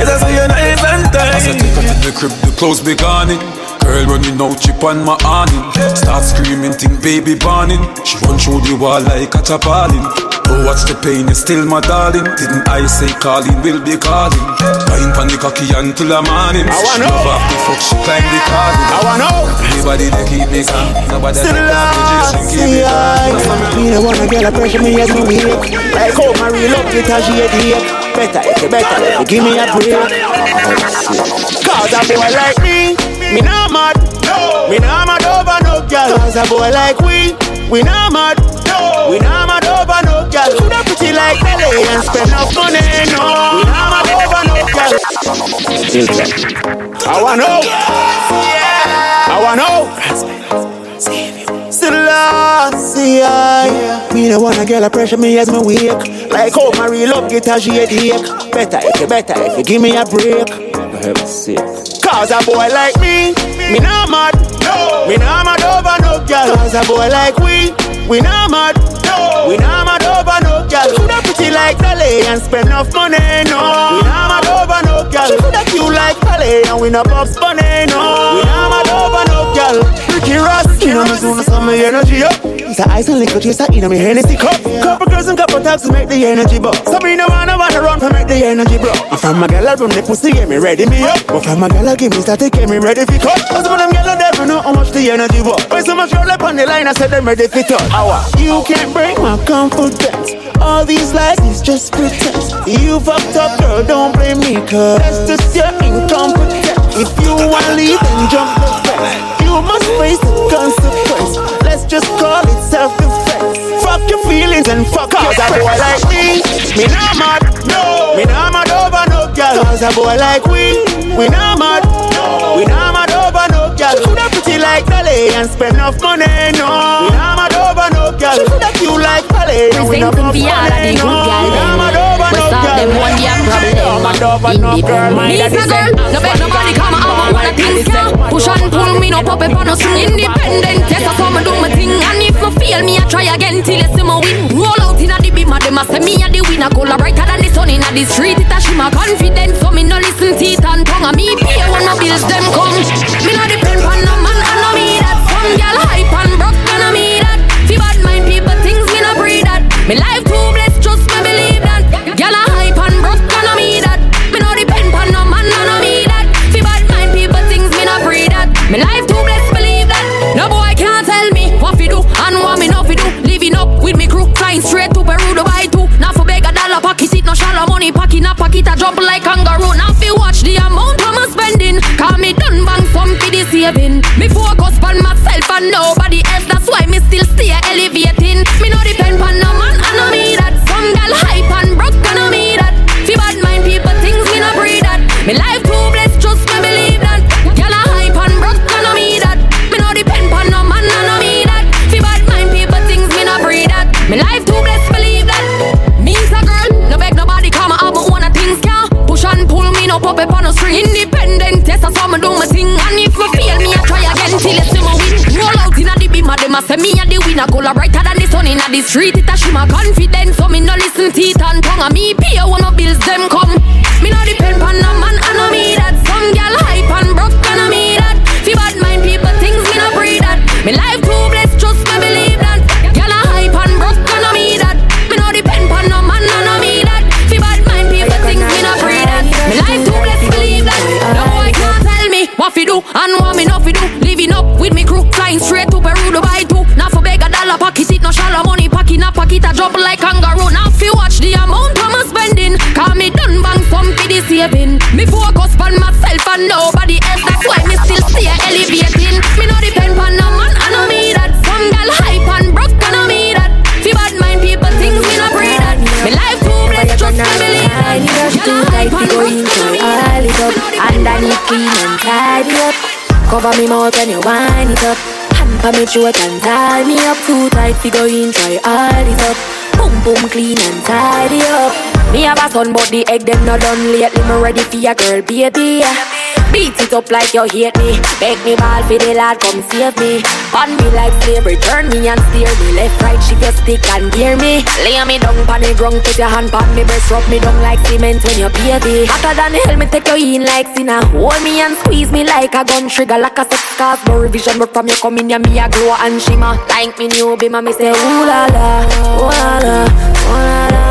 Yes I say you're nice and tight. I said take her to the crib, the clothes be gone. Girl running out, chip on my awning. Start screaming, think baby burning. She run through the wall like a tarpaulin. Oh, what's the pain? It's still my darling. Didn't I say calling will be calling? Wine pan the cocky until the morning. I wanna she love know. off the fuck, she climb the carving. I wanna know. Anybody they keep me calm. Nobody Still take off the G string, keep me calm. Me no wanna get a pressure me as me weak Like how my real love it as she a deep Better if you better give me a break Cause a boy like me, me not mad no. Me not mad over no girl Cause a boy like we, we not mad. No. We not mad over no girl. Who not pretty like LA and spend enough money? No. We not mad over no girl. I wanna know. Yeah. I wanna know. Lost, yeah. Me no wanna get a pressure me as me wake. Like how my real love get a shade Better if you better if you give me a break. For heaven's sake. Cause a boy like me, me not mad. No. Me not mad over no girl. Cause a boy like we, we not mad. No. We not mad over no girl. Coulda pretty like Dolly and spend enough money. No. We not mad over no girl. Coulda cute like Dolly and we not Bugs Bunny. No. We not mad over no girl. Ricky Ross, you know me soon as my energy up. It's a ice and liquor chaser in me Hennessy cup. Couple girls and couple talks to make the energy buzz. So me no wanna wanna run to make the energy bro. If I'm a gal I run the pussy, get me ready me up. But from a gal I give me static, get me ready for cut. Cause of them gal never know how much the energy was. When so much roll up on the line, I said them ready for. Hour. You can't break my confidence. All these lies is just pretense. You fucked up, girl, don't blame me, cause that's just your incompetence. If you wanna leave, then jump the fence. You must face the consequence. Let's just call it self-defense. Fuck your feelings and fuck Cause a boy like me, me not mad. No, me not mad over no girl. Cause a boy like we, we not mad. No, we not mad over no girl. Coulda pretty like Dolly and spend enough money. No, we not mad over no girl. Coulda cute like Dolly not Presenting of the good girl. We start them one year problem. Independent. Lisa girl, no bet nobody come of things can Push and pull me no up on no string Independent, yes I saw me do my thing And if me fail me I try again till you see me win Roll out inna the beam them a say me a the winner Color brighter than the sun inna the street It a shimmer confident so me no listen teeth and tongue And me pay when no bills them come. Me no depend on no man and no me that Some girl hype and broke and no me that. Fi bad mind people things me no breed that. Me life too pocket a jump like kangaroo. Now fi watch the amount I'm spending. Cause me done bang some fi the saving. Me focus on myself and nobody else. That's why me still stay elevating the street It a shimmer confidence. so me no listen teeth and tongue And me pay when no bills them come pocket a jump like kangaroo. Now fi watch the amount I'm spending Cause me done bang some the saving. Me focus on myself and nobody else. That's why me still stay elevating. Me no depend on no man and no me that. Some gal hype and broke and no me that. Fi bad mind people things me no breed that. Me life too blessed trust me believe that Too tight to go in so all it up. Underneath clean and tidy up. Cover me mouth when you wind it up Pa me throat and tie me up. Too tight go in try all it up. Boom boom clean and tidy up. Me have a son but the egg them not done lately Me ready for your girl baby Beat it up like you hate me. Beg me ball for the lad come save me. On me like slavery turn me and steer me. Left right shift your stick and gear me. Lay me down pan the ground put your hand pan me breast Rub me down like cement when you baby. Hotter than hell me take you in like sinner. Hold me and squeeze me like a gun trigger Like a sex cause. No revision But from you come in ya me a glow and shimmer. Like me new be me say ooh la la Ooh la la Ooh la la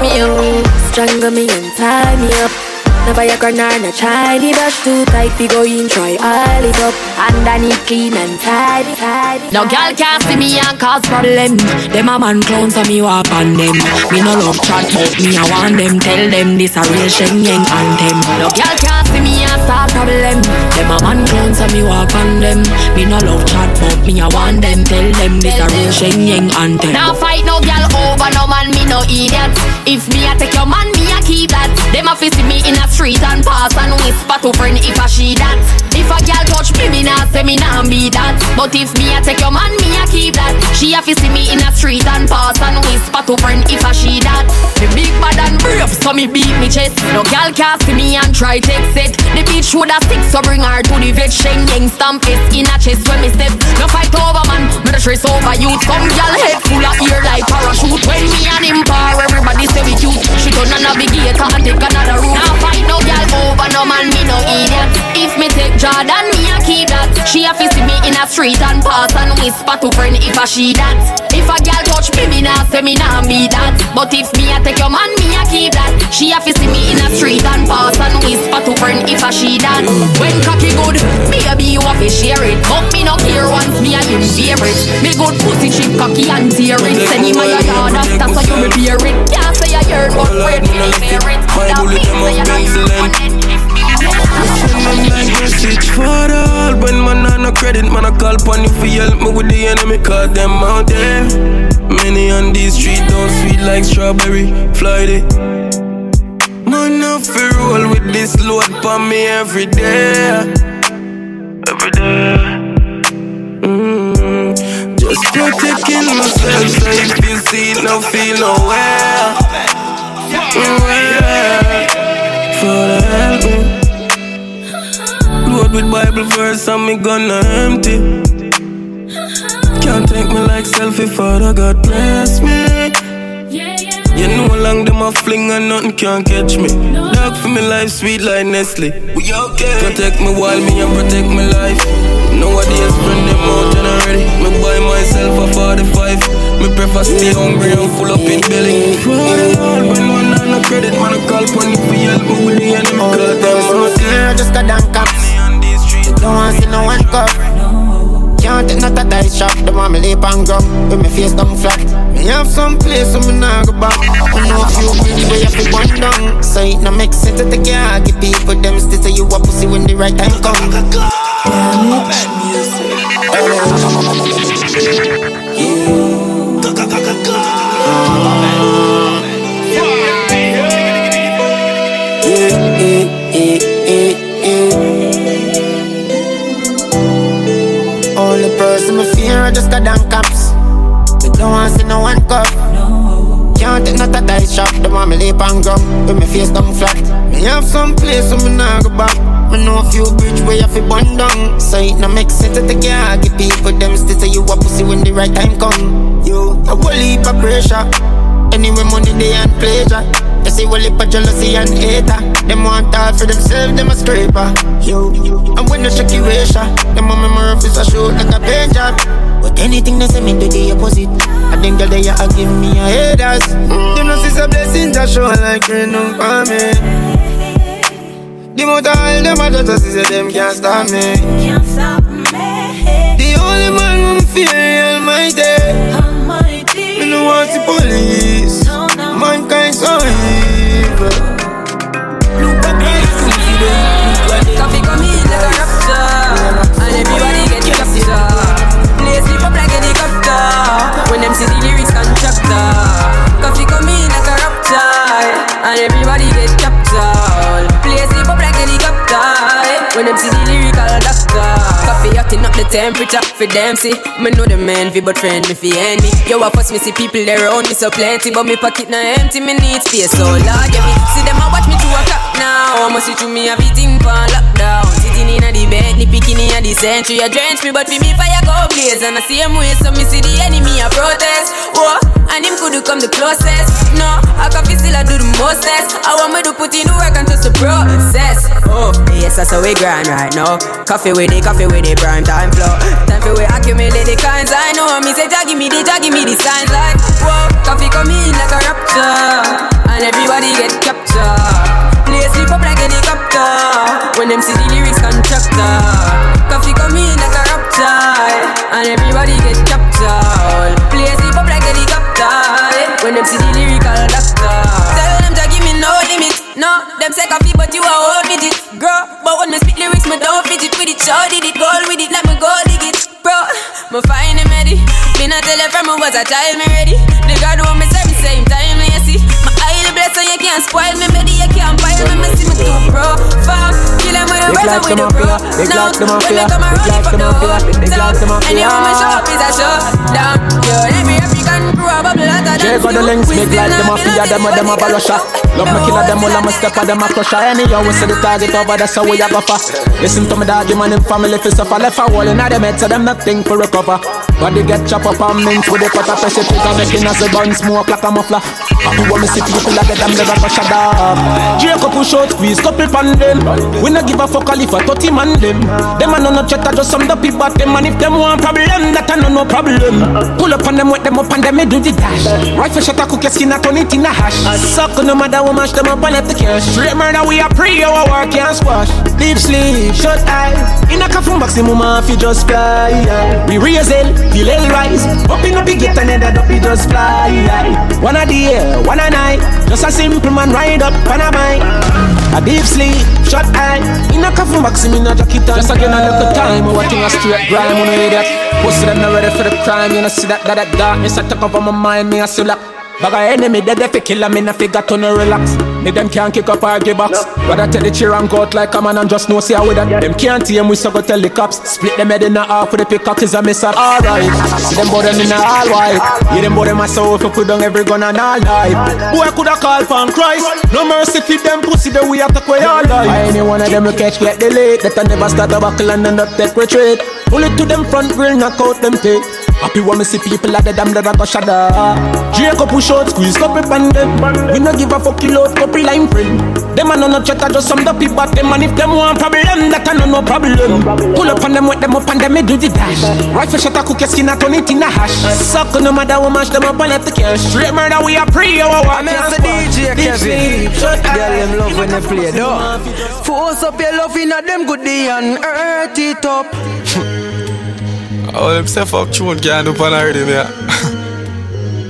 me oh. up up Strangle me and tie me up Never for your corner, no try the brush too tight, we go in, try all it up. Underneath clean and tidy, tidy. No girl can't see me and cause problem. Them a man clowns so me walk on them. Me no love chat but me I want them. Tell them this a real Shen Yeng anthem. No girl can't see me and start problem. Them a man clowns so me walk on them. Me no love chat but me I want them. Tell them this a real Shen Yeng anthem. Now fight no girl over no man, me no idiot. If me a take your man, me keep that. Them a see me in a street and pass and whisper to friend if I she that. If a girl touch me, me nah say me nah be that. But if me a take your man, me a keep that. She a see me in a street and pass and whisper to friend if I she that. Me big bad and brave, so me beat me chest. No girl can see me and try take set. The bitch woulda stick, so bring her to the vet. Shen Yeng stamp it in a chest when me step. No fight over man, me the stress over you. Some girl head full of ear like parachute. When me and him par, everybody say we cute. She don't turn a navigator and take another route. Now fight no girl over no man, me no idiot. If me take Jordan, me a keep that. She a fi see me in a street and pass and whisper to friend if I she that. If a girl touch me, me nah say me nah be that. But if me a take your man, me a keep that. She a fi see me in a street and pass and whisper to friend if I she that. When cocky good, me a be you a fi share it. But me no care once me a him favorite. Me good pussy chip cocky and tear it. Send him a your yard after so you repair it. Can't say a heard but wait me hear it. That means say you not hear what Message for all When man on credit Man I call pon you for help me with the enemy Cause them out there Many on these streets Don't sweet like strawberry Friday Man I fi roll with this load pon me every day Every day mm, Just protecting myself So if you see no feel nowhere Nowhere For the me Load with Bible verse and me gonna empty. Can't take me like selfie, Father God bless me. You know long them a fling and nothing can catch me. Dog for me life sweet like Nestle. We okay. Protect me while me and protect my life. Nowadays friend them out and already. Me buy myself a 45. Me prefer stay hungry and full up in belly. For the all when one on no credit, man I call pon you for help me with the enemy. All the girls here just got down cops. Don't want see no one cup. Can't take not a dice shop. The want me lip and go. With me face down flat. Me have some place so me nah go back. I know a few bridge where you fi burn down. So it no make sense to take your. Give people them still say you a pussy when the right time come. Yeah, just got down cops. Me don't want see no one cup. Can't take not a dice shop. The want me lip and gum. With me face down flat. Me have some place so me nah go back. Me know a few bridge where you fi burn down. So it no make sense to take your. Give people them still say you a pussy when the right time come. You a whole heap of pressure. Anyway money they and pleasure. You see heap of jealousy and hater. Them want all for themselves, them a scraper. Yo, and when the shaky ratio, them on my mouth is a shoot like a paint job. But anything they say me do the opposite. I think that they are give me a haters. Mm. Them no see some blessings that show like rain on for me. The more all them a just say them can't stop me. Can't stop me. The only man who me fear Almighty. Almighty. Me no want the police. No, no. Mankind so evil. Look at me, see them. Koffee come in like a raptor And everybody get see the lyrics contractor Koffee come in like a raptor And everybody get captured Play sleep up like helicopter When them see the lyrical doctor. Koffee hotting up the temperature for them see. Me know the man fi but friend me fi enemy Yo I fuss me see people there around me so plenty But me pocket na empty me need space. So Lord yeah me See them a watch me through a clock now. See me everything pan lockdown. Sitting in a the bed, ni picking in a the century. You drench me but fi me fire go blaze. And the same way so me see the enemy a protest. Whoa, and him could come the closest. No, I can feel still I do the mostest. I want me to put in the work and trust the process. Oh, yes that's how we grind right now. Koffee with it, Koffee with it, prime time flow. Time for we accumulate the kinds I know. Me say give me the, give me the signs like Whoa, Koffee come in like a rapture And everybody get captured sleep up like a helicopter doctor. Koffee come in like a rapture, and everybody get captured. Play sleep up like a helicopter. Eh? When them see the lyrical doctor, tell them to give me no limit. No, them say Koffee, but you are old midget, girl. But when me spit lyrics, me don't fidget with it. Sure did it, gold with it, let me go dig it, bro. Me find him ready. Me not tell it from me was a child, me ready. The God want me same same time, the bless so you can't spoil me, baby. You can't pile me, me see me too, bro. Fuck, kill him with a like with a bro. Now, when me come around, like for the the mafia, big like the So, mafia. anyone me show up is a show down. Yo, every African crew a bubble hotter than got the you. links, big like the not mafia, belong them a them a barosha. else. Love me killer, them all a my step, them a crusher. Anyhow, we see the target over, that's how we a go for. Listen to me, doggy man, in family fi suffer. Left a hole inna them head, so them nothing for recover. Body get chop up and mince with the cutter, press it, trigger, making us a gun smoke like a muffler. Happy when me see people like them never crush a dog. Jacob push out, squeeze couple pan them. We no give a fuck all if a 30 man them. Them a no chatter, just some the people them. And if them want problem, that a no no problem. Pull up on them, wet them up and them me do the dash. Rifle shot a cook your skin, a turn it in a hash. Suck no matter what mash them up and let the cash. Straight murder, we a pre, our work can't squash. Deep sleep, shut eye. In a coffin the mama fi just fly. We raise hell, feel hell rise. Up in a big and head up, we just fly. One a day, one a night. Just a simple man ride up on a bike. A deep sleep, shut eye. In a coffin box, in no jacket on. Just again a little time, we working a straight grind. When we that, pussy them not ready for the crime. You know see that that that darkness I take over my mind. Me I see like. Bag a enemy dead if you kill 'em, me no figure to no relax. Me them can't kick up our give box. But I tell the cheer and go out like a man and just know see how we that. Them can't tame we so go tell the cops. Split them head in a half with the pickaxe a miss up. Alright, see them bout them in a all white. Yeah, them bout them a so if you put down every gun and all night. Boy coulda call for Christ. No mercy for them pussy the way attack way all life. Any one of them we catch get delayed. That I never start a buckle and end up take retreat. Pull it to them front grill, knock out them teeth. Happy when me see people like the damn that I go up. Jacob push out, squeeze couple them. We no give a fuck kill out couple line friend. Them a no no chatter just some people but them and if them want problem that a no no problem. Pull up on them wet them up and them me do the dash. Rifle shot a cook your skin a turn it in a hash. Suck no matter what mash them up and let the cash. Straight murder we a pre our war. I'm the DJ Kevin. Girl, them love when they play though. Force up your love in a them good day and earth it up. Oh, them say fuck tune can't do pan already, me.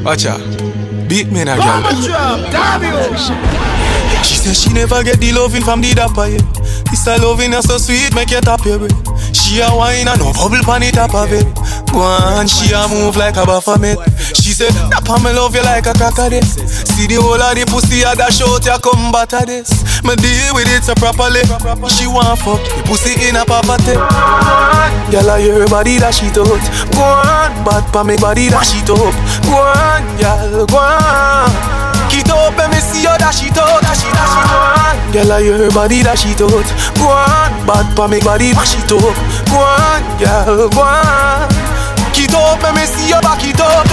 Watch out. Beat me now, girl. She said she never get the loving from the dapper, yeah. This a loving is so sweet, make you tap your breath. She a wine and no bubble pan it top of it. Go on, she a move like a baphomet. She said, Dapper me love you like a crocodile. See the whole of the pussy a dash out, ya come batter this. Me deal with it so properly. She want fuck the pussy in a poverty. Girl, I hear her body that she out. Go on, bad pa me body that she up. Go on, girl, go on. Up and me see you dash it out, dash it, dash it out. Girl, I hear her body that she out. Go on, bad pa me body dash it up. Go on, girl, go on. Get up and me see you back it up.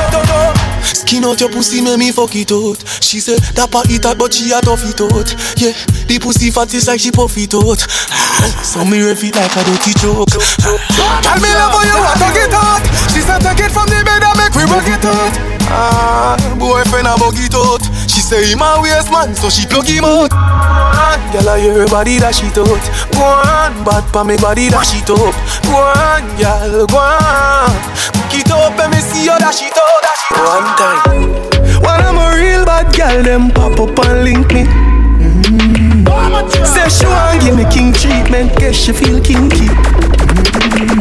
Skin out your pussy, make me fuck it out. She said that part it out, but she a tough it out. Yeah, the pussy fat is like she puff it out. So me ref it like a dirty joke. Tell me love you want to get out. She said take it from the bed and make we rock it out. Ah, boyfriend a bug it out. Say him a waste man, so she plug him out. Girl, I hear her body that she out. Go on, bad pa me body that she up. Go on, girl, go on. Get up and me see you that she out. That she One time. When I'm a real bad girl, them pop up and link me. Say she want give me king treatment, guess she feel kinky. Mm.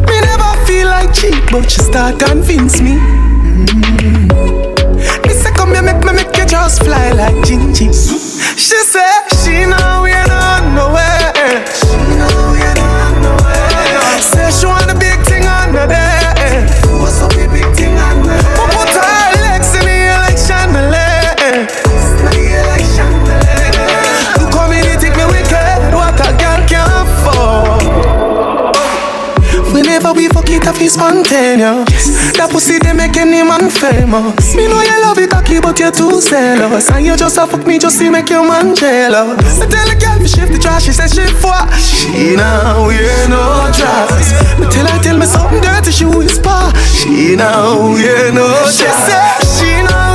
Me never feel like cheap, but she start convince me. Mm. Me come here, make me make you just fly like Gingy. She say she know we not nowhere. Fuck up, it's spontaneous. That pussy they make any man famous. Me know you love it cocky, but you're too zealous. And you just a fuck me just to make your man jealous. I tell a girl to shift the trash, she says shift what? She now wear no dress. Me tell her tell me something dirty, she whisper. She now wear no dress. She say she now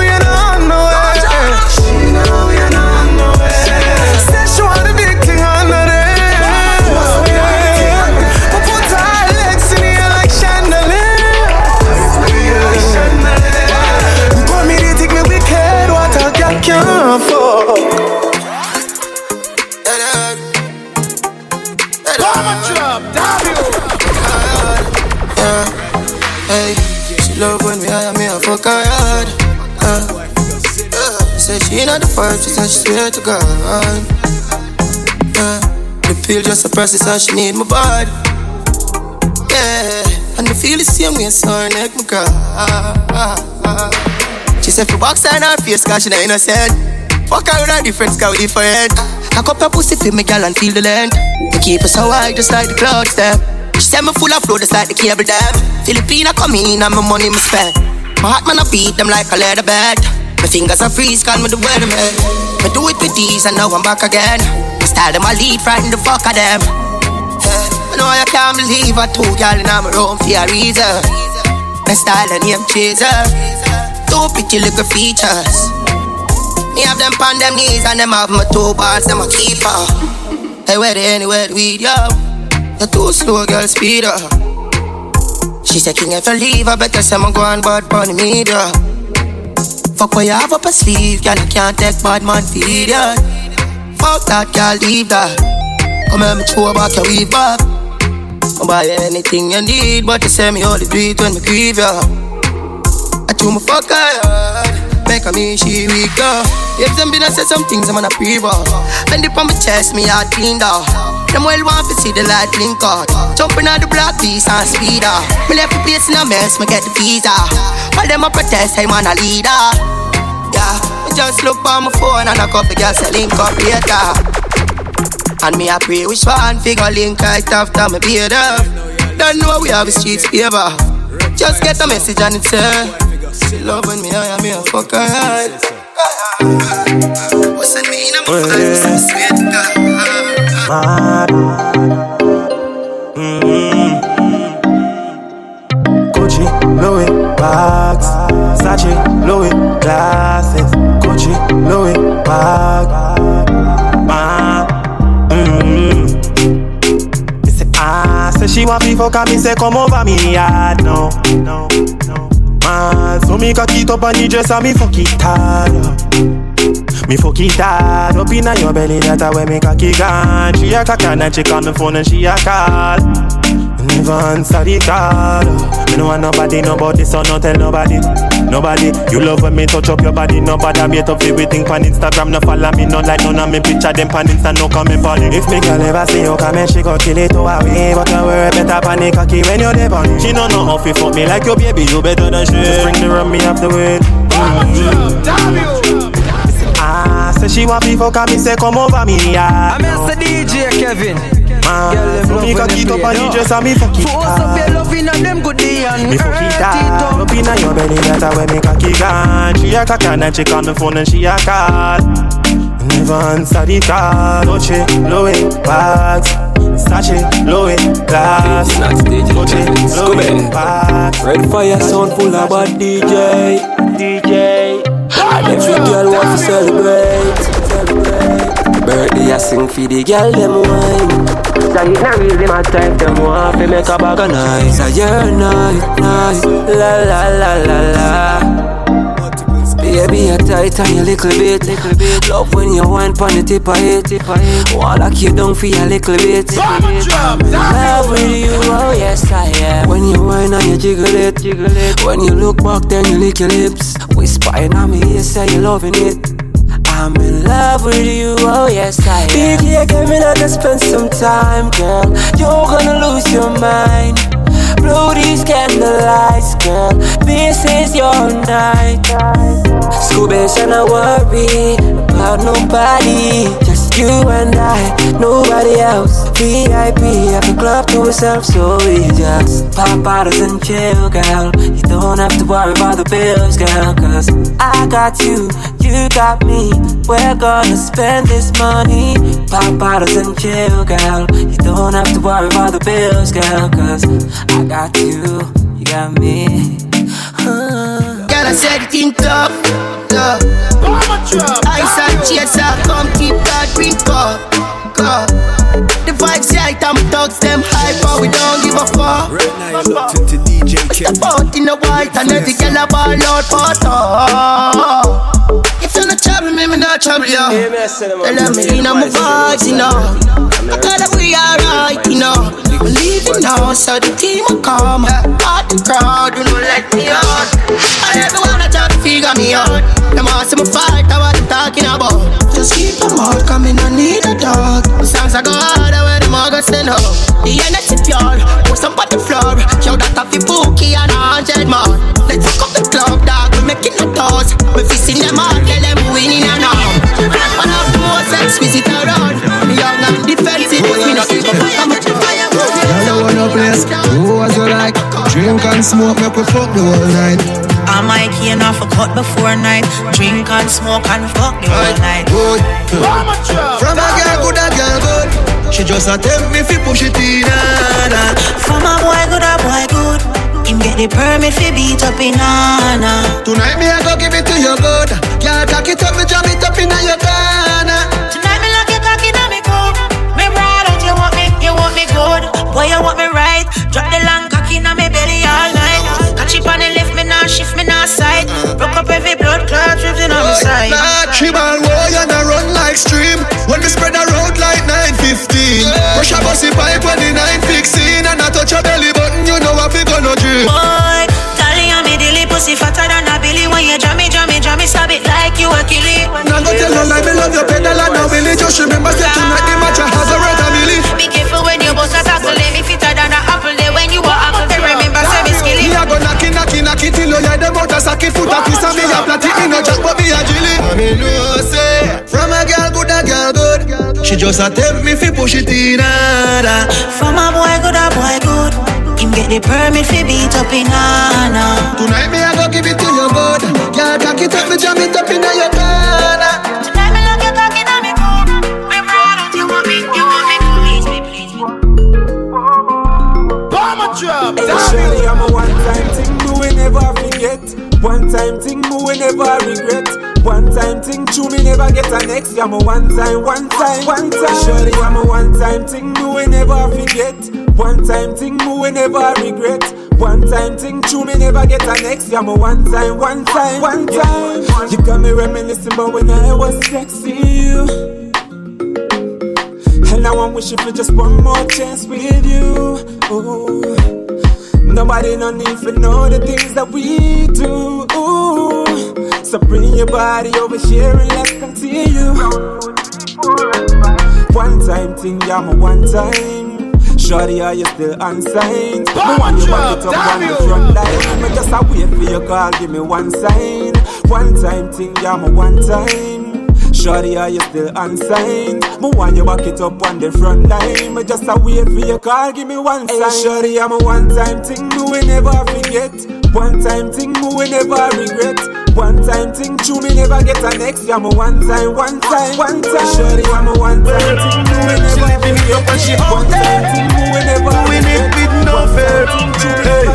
she the she said she swear to God. Uh, the pill just a process and she need my body. Yeah, and the feel the same way, so her neck me cry. She said for box in her face, cause she not innocent. Fuck her with a different scout different. I cup her pussy for me, girl, and feel the length. Me keep her so high, just like the clouds, them. She said me full of flow, just like the cable dam. Filipina come in and my money me spend. My heart man I beat them like a leather bed. My fingers are freeze, call me the weatherman. Me do it with these and now I'm back again. My style them I lead, frighten the fuck of them. Yeah, I know I can't believe I two girl in my room for a reason. My style and name chaser. Two pretty little features. Me have them on them knees and them have my two bars, them a keeper. Hey, where they anywhere we yo? You're too slow, girl, speed up. She said, King, if I leave, I better say I'm going bad bunny media. Fuck what you have up a sleeve, girl, I can't take bad man feed ya. Fuck that, girl, leave that. Come here, me throw back your weave back. I'll buy anything you need, but you say me only do it when me grieve ya. I do my fuck her Make me she weak up. If them been I said some things I'm on a pre-ball. Bend it on my chest, me heart cleaned off. Them well want to see the light blink out. Jumping on the block piece and speed up. Me left the place in a mess, me get the visa. While them a protest, I'm on a leader. Yeah, me just look on my phone and a couple girls say link up later. And me a pray which one figure link right after me beard up. Don't know we have a streets favor. Just get a message and it's uh, she love when me I am me a fuck her hard. What's that mean? I'm a so sweet girl. Mad. Mm-hmm. Gucci, Louis, bags. Sachi, Louis, glasses. Gucci, Louis, bag. Man. Mm-hmm. Me say, ah, say she want me fuck her, me say come over me yard, no, no, no. Man, so me cock it up on the dress and me fuck it hard. Me fuck it hard up inna your belly, that's where me cocky gone. She a cock and she call me phone and she a call. Never answer the call. Me no want nobody, nobody, so no tell nobody. Nobody, you love when me touch up your body. Nobody me up everything pan Instagram. No follow me, no like none of me picture them pan Insta. No comment on it. If me girl ever see you come, she go kill it to away. But no worry, better panic cocky when you're there on it. She no know how fi fuck me like your baby. You better than she. Just bring the rum me off the way. Ah, say she want me fuck her, me say come over me, yeah. I'm Mr. DJ Kevin. Ah, Man, so me cock it up on the dress and me fuck it Force up your love in them goodie and Me fuck it hard Up. inna your belly, that's where me cocky gone She a cock and she call me phone and she a call. Never answer the call Dolce, Louis, bags Sachi, Louis, glass Dolce, Louis, bags Red fire sound full of bad DJ DJ And every girl want to celebrate Celebrate Birthday I sing for the girl them wine So it not really my time them want to make a bag of nice A year night, night La la la la la Baby, you tight and you little bit, little bit. Love when you wine pon the tip of it, tip of it. Wanna lock you down for a little bit. Love with you, oh yes I am. When you wine and you jiggle it, jiggle it. When you look back, then you lick your lips. Whispering on me, you say you loving it. I'm in love with you, oh yes I am. DJ Kevin, I can spend some time, girl. You're gonna lose your mind. Blow these candlelights, girl. This is your night. Scooby, should not worry about nobody. Just you and I, nobody else. VIP at the club to ourselves, so we just pop bottles and chill, girl. You don't have to worry about the bills, girl. Cause I got you, you got me. We're gonna spend this money. Pop bottles and chill, girl. You don't have to worry about the bills, girl. Cause I got you, you got me. Huh. Girl, I said it in tough, tough. Ice and chaser, come keep that drink up, up. The vibes right, I'm thugs, them hyper, we don't give a fuck. Locked into DJ Step out in the white and every girl a ball out for top. If you're trouble me, me not trouble you. Tell me in my vibes, you know. I tell them we alright, you know. Believe it now, so the team will come. Out the crowd, do not let me out. And everyone I try to figure me out. Them all see me fight, I what I'm talking about. Just keep them out, coming, I need a dog. The songs I go harder when them all go stand up. The energy pure, put some on the floor. Show that off the bookie and a hundred more. Let's fuck up the club, dog. We making the toes. We fisting them all, and smoke, make we fuck the whole night. I might key off a cut before night. Drink and smoke and fuck the whole night. Good. From a girl good, a girl good. She just a tempt me fi push it in, nah, nah. From a boy good, a boy good. Him get the permit fi beat up in Nana. Tonight me I go give it to you good. Girl, cock it up, me jam it up inna your corner. Tonight me lock your cock inna me coat. Me proud of you want me, you want me good. Boy, you want me right. Drop the long It on the left, me nah shift, me nah side. Broke up every blood clot, drifting on me side. Nah, tribal way and I run like stream. When we spread a road like 915. Rush a bossy pipe when the 916 and I touch a belly button, you know I fi gonna dream. Boy, Tally and me dilly pussy fatter than a billy. When you jam me, jam me, stab it like you a killie. Now go tell her like me love your pedal and now Billy Just remember say tonight the match has a red a them out a socket foot a kiss and me a flat it in no jack but me a jilly Me know say from a girl good a girl good She just a tempt me fi push it in harder From a boy good, a boy good. Him get the permit fi beat up in Nana. Tonight me a go give it to you good Girl cock it up me jam it up inna your corner Tonight me lock your cock inna me coat. Me proud of you want me, you want me, please me, please me. Bomber drop. Surely forget. One-time thing, we never regret. One-time thing, true me never get a next. I'm a one-time, one-time, one-time. Surely I'm a one-time thing, but we never forget. One-time thing, but we never regret. One-time thing, true me never get a next. I'm a one-time, one-time, one-time. You got me reminiscing about when I was sexy. And now I'm wishing for just one more chance with you. Ooh. Nobody no need for know the things that we do. Ooh. So bring your body over here and let's continue. One time thing, yeah, my one time. Shorty, are you still unsigned? Me want you back it up on the front line. Me just a wait for your call, give me one sign. One time thing, yeah, my one time. Shorty, are you still unsigned? Me want you back it up on the front line. Me just a wait for your call, give me one sign. Hey, Shorty, I'm a one time thing, me we never forget. One time thing, me we never regret. One time thing, true me never get a next. I'm a one time, one time, one time. Shorty, I'm a one time thing, me we never forget. One time thing, me we never with no Hey.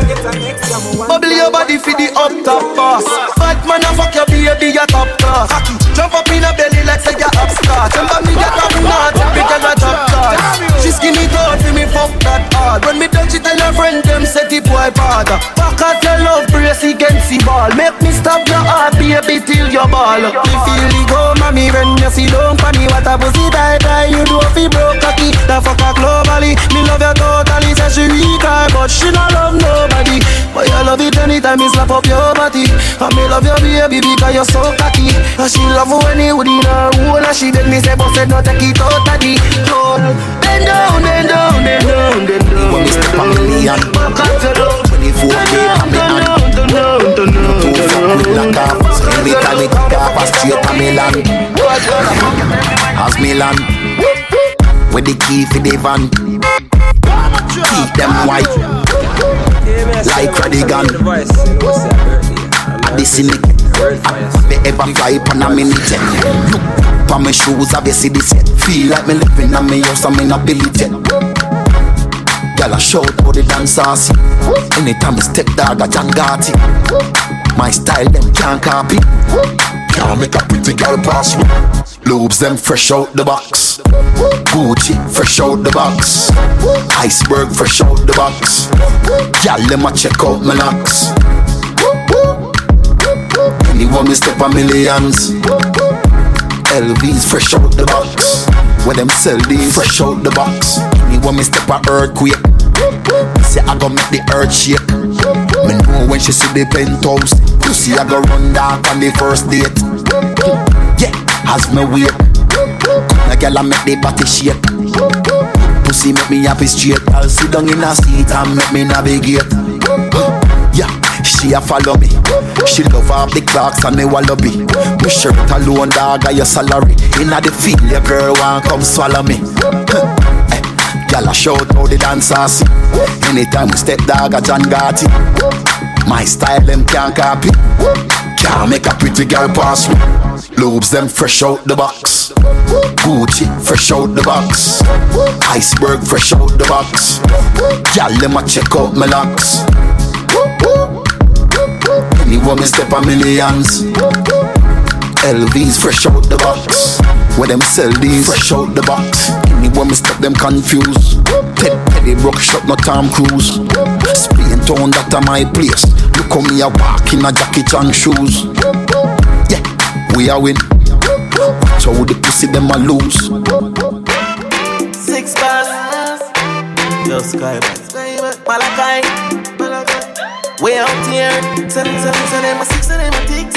Bubble your body for the up top boss. Bad man a fuck your baby your top class. Jump up in a belly like say you're upstart. Remember me get up not big as a top class. She skinny tall for me fuck that hard. When me touch it tell her friend them say the boy bad Back out your love brace against the ball. Make me stop your heart baby till your ball Me feel the go mommy when you see down for me What a pussy die die you do fi broke cocky. The fuck a globally. Me love you totally say she weak eye But she not love nobody. But you love it anytime me slap up your body. And me love your baby because you're so cocky. And she love when you in her hole And she beg me say said no take it out the hole Bend down, bend down, bend down, bend down When me step on me million When you fool me on me hand Two fuck with knock off So every time it off a straight to me land As me land With the key for the van Keep them white. Like Radigan. At the cynic. Me ever fly upon a minute. Look on my shoes, have you see this yet? Feel like me living on me house, I'm in a billy jet Girl, I shout how the dancers. Anytime I step dog, I John Gotti My style, them can't copy. Can't make a pretty girl pass me. Lobes, them fresh out the box Gucci, fresh out the box Iceberg, fresh out the box Girl, let me check out my locks Anyone me step a millions. LVs fresh out the box. When them sell these fresh out the box. Anyone me step a earthquake. Say I go make the earth shake. Me know when she see the penthouse. Pussy I go run dark on the first date. Yeah, as me wait. Girl I make the body shake. Pussy make me happy straight. I'll sit down in a seat and make me navigate. Yeah, she a follow me. She love all the clocks and me wallaby. Me shirt alone, dog, got your salary. Inna the field, your girl want come swallow me. Eh, Gyal a shout how the dancers. Anytime we step dog a John Gotti. My style them can't copy. Can't make a pretty girl pass me. Lobes them fresh out the box. Gucci fresh out the box. Iceberg fresh out the box. Gyal them a check out my locks. Anyone me step a millions. LVs fresh out the box. Where them sell these fresh out the box. Anyone me step them confused. Pet petty broke shop no Tom Cruise. Spain town that a my place. Look how me a walk in a jacket and shoes. Yeah, we are win. How the pussy them a lose. Six bars. Yo, Sky Malachi. Way out here. Send, send, send them a six.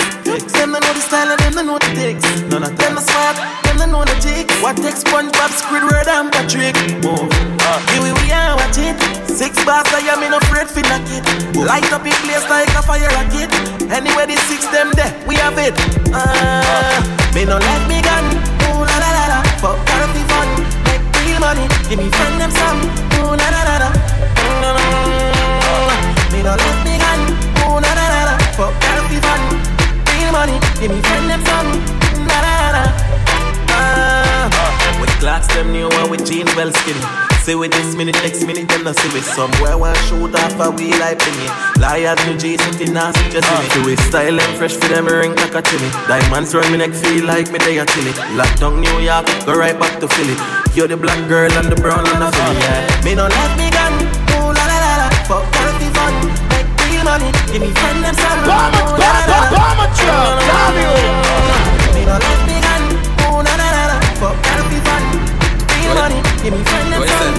Style and them don't know the ticks. None of them are smart, them don't know the jigs. What takes SpongeBob, Squidward and Patrick? Oh, uh, here we, we are, watch it. Six bars, I am in afraid for knock it. Light up in place like a fire rocket. Anywhere the six them there, we have it. Uh, me no let me gun. Ooh la la la la. Fuck therapy fun. Make real money. Give me friend them some. Ooh la la la la. Me no let me gun. Ooh Give me friend them some. La la la. Ah. With clocks them new and with jeans well skinny. See with this minute, next minute, then I see with somewhere one shoot off a wheel like penny. Liars no G sitting now, just see me. Do it style and fresh for them ring like a chili. Diamonds run me neck feel like me they a chilly. Lock down New York, go right back to Philly. You're the black girl and the brown and the Philly. Yeah. Me no let me gun, money. Give me friend them some. Bomber, bomber, bomber truck, Me no let me gun, ooh la la la la. Fuck healthy fun, real money. Give me friend them some.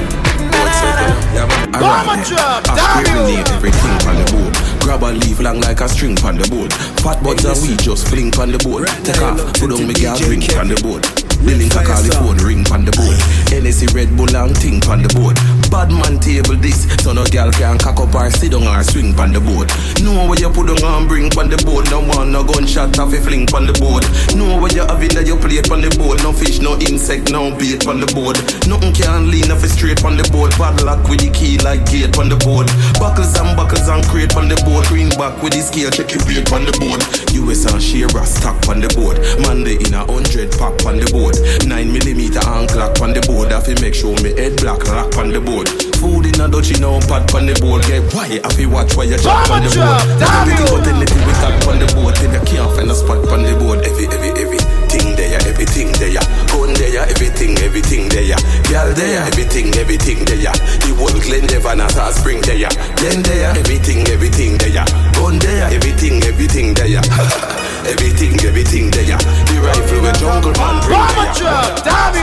Bomber drop, Rename everything on the board. Grab a leaf long like a string on the board. Fat buds and we just fling on the board. Take off, put on me gal ring on the board. The link a call the phone ring on the board. NSC Red Bull and ting on the board. Bad man table this, so no gal can cock up or sit down or swing on the board. Know where you put on and bring on the board. No one no gunshot off a fling on the board. Know where you having that you plate on the board. No fish, no insect, no bait on the board. Nothing can lean off a straight on the board. Padlock with the key like gate on the board. Buckles and buckles and crate on the board. Green back with the scale, check your weight on the board. US and Shira stock on the board. Monday in a hundred pack on the board. Nine millimeter and clock on the board. I fi make sure me head black lock on the board. Food in a dutchie no pad on the board. Get why I fi watch why you chop on the board. Everything but anything we tap on the board. Then you can't find a spot on the board. Every every everything there, everything there. Gun there, everything everything there. Girl there, everything everything there. The whole Glen Devon as a spring there. Then there, everything everything there. Gun there, everything everything there. everything everything there. The rifle with jungle man bring there. damn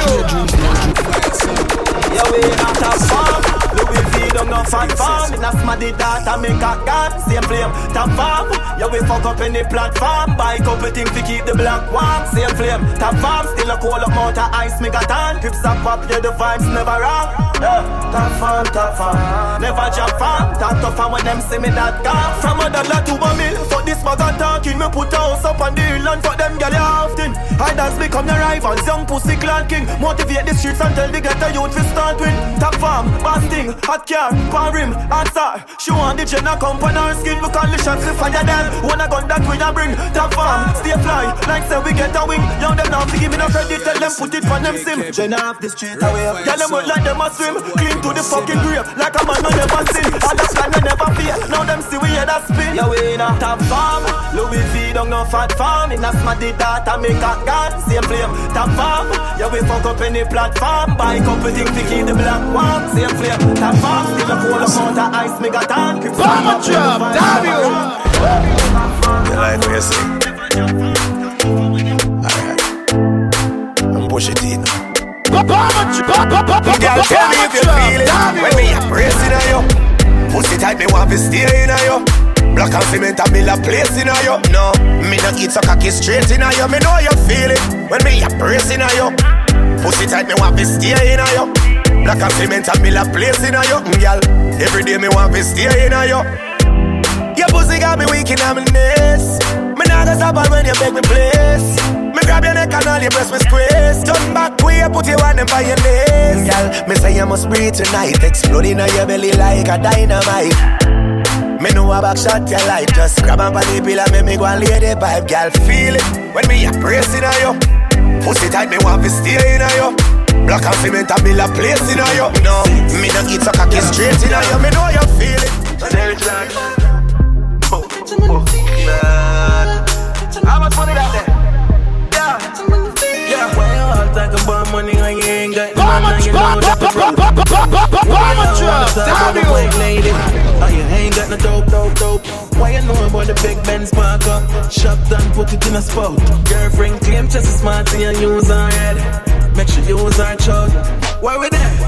you. Yeah, we not a farm. Louis V don't no fat farm. In a smaddy data make a gun. Same flame, top farm. Yeah, we fuck up any platform. Buy couple things to keep the black warm. Same flame, top farm. Still a cold up of ice, make a tan. Crips up up, yeah, the vibes never wrong. Yeah, top farm, top farm. Never jump farm. That tough farm when them see me that gone. From a dollar to a mill. Fuck this bag of talking. Me put a house up on the hill and fuck them girl often. I dance become the rivals. Young pussy clan king. Motivate the streets and tell the ghetto youth to start with. Top farm, basting, hot car, pan rim, hot star. She want the Jenna come on her skin. Look on the shots to fire them. Wanna gun that we a bring. Top farm, stay fly. Like say we get a wing. Young them now give me no credit. Tell them put it on them sim. Jenna off the street away. Tell them look like them a swim. Clean to the fucking grave. Like a man no never sin. Other plan we never fear. Now them see we hear that spin. Yeah we in a top farm. Louis V don't no fat farm. In a smarty data make a gun. Same flame. Top farm. Yeah we fuck up any platform. Buy couple things to keep the black warm. Same flame. Top farm. Still a cold amount of ice make a tan. Bomber drop, damn you. You like what you see? Alright. I'm push it in. Girl, tell me if you feel it When me a pressing on you Pussy tight, me want to stay in on you Black and cement and build a place in on you No, me not eat so cocky straight in on you Me know you feel it When me a pressing on you Pussy tight, me want to stay in on you Black and cement and build a place in on you Girl, every day me want to stay in on you Your pussy got me weak in my knees Me not gonna stop when you beg me place. Me grab your neck and all your breasts me squeeze. Turn back way, put your hand in by your knees Girl, me say you must breathe tonight. Exploding on your belly like a dynamite. Me know a back shot your life. Just grab on the pillar, make me go and lay the pipe. Girl, feel it when me a pressing on you Pussy tight, me want to stay in on you Black and cement and build a place in on you No, me not eat so cocky straight in on you Me know you feel it Oh, oh, nah. How much money that there? Yeah, Yeah. why you all talk about money when you ain't got none and you know that the broke? Why you all talk about the white lady? Oh, you ain't got no dope, dope, dope. Why you know about the big Benz park up? Shop done, put it in a spot. Girlfriend claim just as smart and you use her head. Use. Why we there?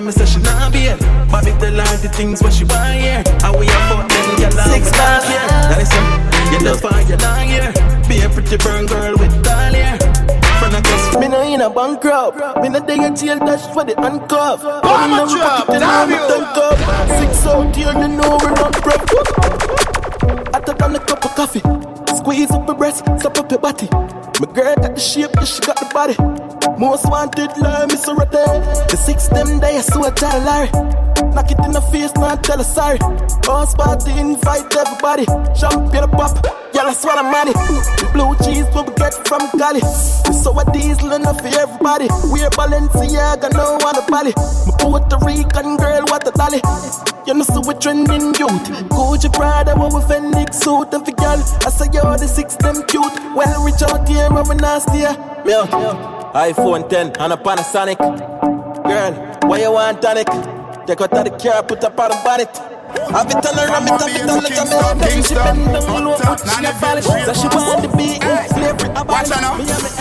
Tell me say she not be Bobby tell her the things what she want here. How we about them girl Six stars here. That is some. You love her, you not here. Be a pretty burn girl with doll hair. Friend of guess Me no in a bankrupt. Me no day a jail dash for the handcuff. Come in the pocket and now me tank up. Six out here, you know we're not broke. I took on a cup of coffee. Squeeze up your breast, stop up your body. My girl got the shape, yeah, she got the body. Most wanted, love me so. The six them day, I swear to Larry. Knock it in the face, not tell her sorry. House party, invite everybody. Champagne pop, yeah, that's what I'm money. Blue cheese, what we get from Cali. So a diesel enough for everybody. We're Balenciaga, no one a body. My Puerto Rican girl, what a dolly. You know, so we trending youth. Gucci Prada, what we Fenix suit. And for girl, I say you're the six them cute. Well, reach out here, I'm nasty. Me out. iPhone 10 and a Panasonic. Girl, why you want tonic? Take out of the car, put up on the bonnet. Have it on her, ram it, have it on the jam, Then she bend down low, put she a polish So she want the beat, slavery, a Watch out now.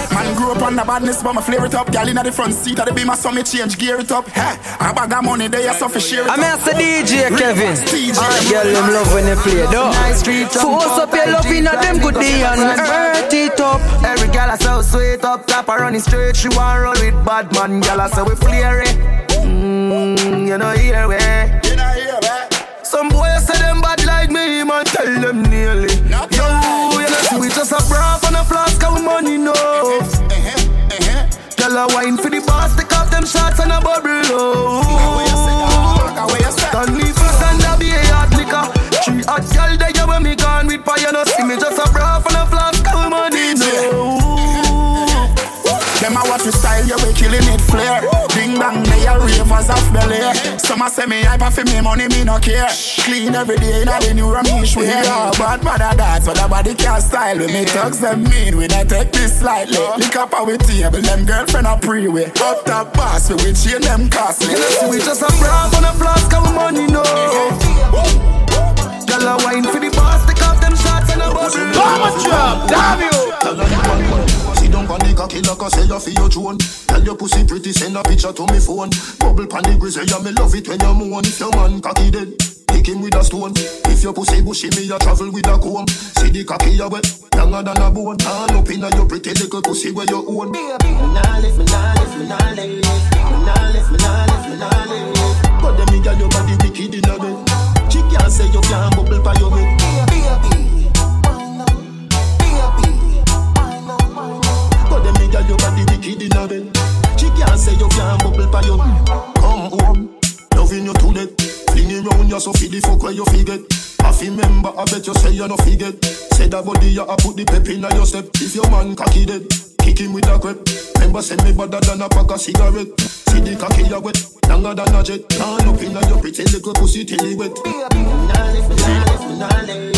Man grew up on the badness, but my flavor it up. Girl in the front seat of the beam, I saw me change gear it up. Hey, I bag of money, they are so for share it I'm a DJ Kevin. Alright girl, them love when they play though. Force up your love in a them good day and earth it up. Every gal I so sweet up top, I running straight She want roll with bad man, gal I so we flare it Mmm, you know You know here we some boys say them bad like me, man, tell them nearly. Yo, you know, see we just a braff and a flask of money, no. Uh-huh, uh-huh, uh-huh. Tell her wine for the boss, take off them shots and a bubble, oh. Don't leave us and a be a hot liquor. Three hot girl there, you when me gone with fire, no see me just a braff and a flask of money, no. Them a watch we style, yeah, we killing it flare. Ding dong, they a ravers off belly. Some a say me hyper for me money, me no care. Clean every day, now the new Ramesh way. Yeah, bad mother that, so the body can't style. We me. thugs them mean, we not take this slightly. Lick up our table, them girlfriend a pre-way. Up top boss, we we chain them costly. See, we just a braff and a flask of money, no. Girl a wine for the boss, take off them shots and a bubble. Bomber drop, damn you. Down on the cocky like I say you for your drone. Tell your pussy pretty, send a picture to me phone. Bubble pan the grizzly, yeah me love it when you moan. If your man cocky dead, kick him with a stone. If your pussy bushy, me a travel with a comb. See the cocky you wet, longer than a bone. All up inna your pretty little pussy where you own. Me nah lift, me nah lift, me nah lift, me nah lift, me nah lift, me nah lift. But them girl your body wicked inna bed. She can't say you can't bubble for your head. But them girl your body wicked inna bed. She can't say you can't bubble for your Come home, loving you to death. It round you so feed the fuck where you forget. I remember, I bet you say you no forget. Say that body you a put the pep inna your step. If your man cocky dead, kick him with a crep. Remember, send me better than a pack of cigarette. See the cocky you wet, longer than a jet. Turn up inna your pretty little pussy till it wet. Nah left, nah left, nah left,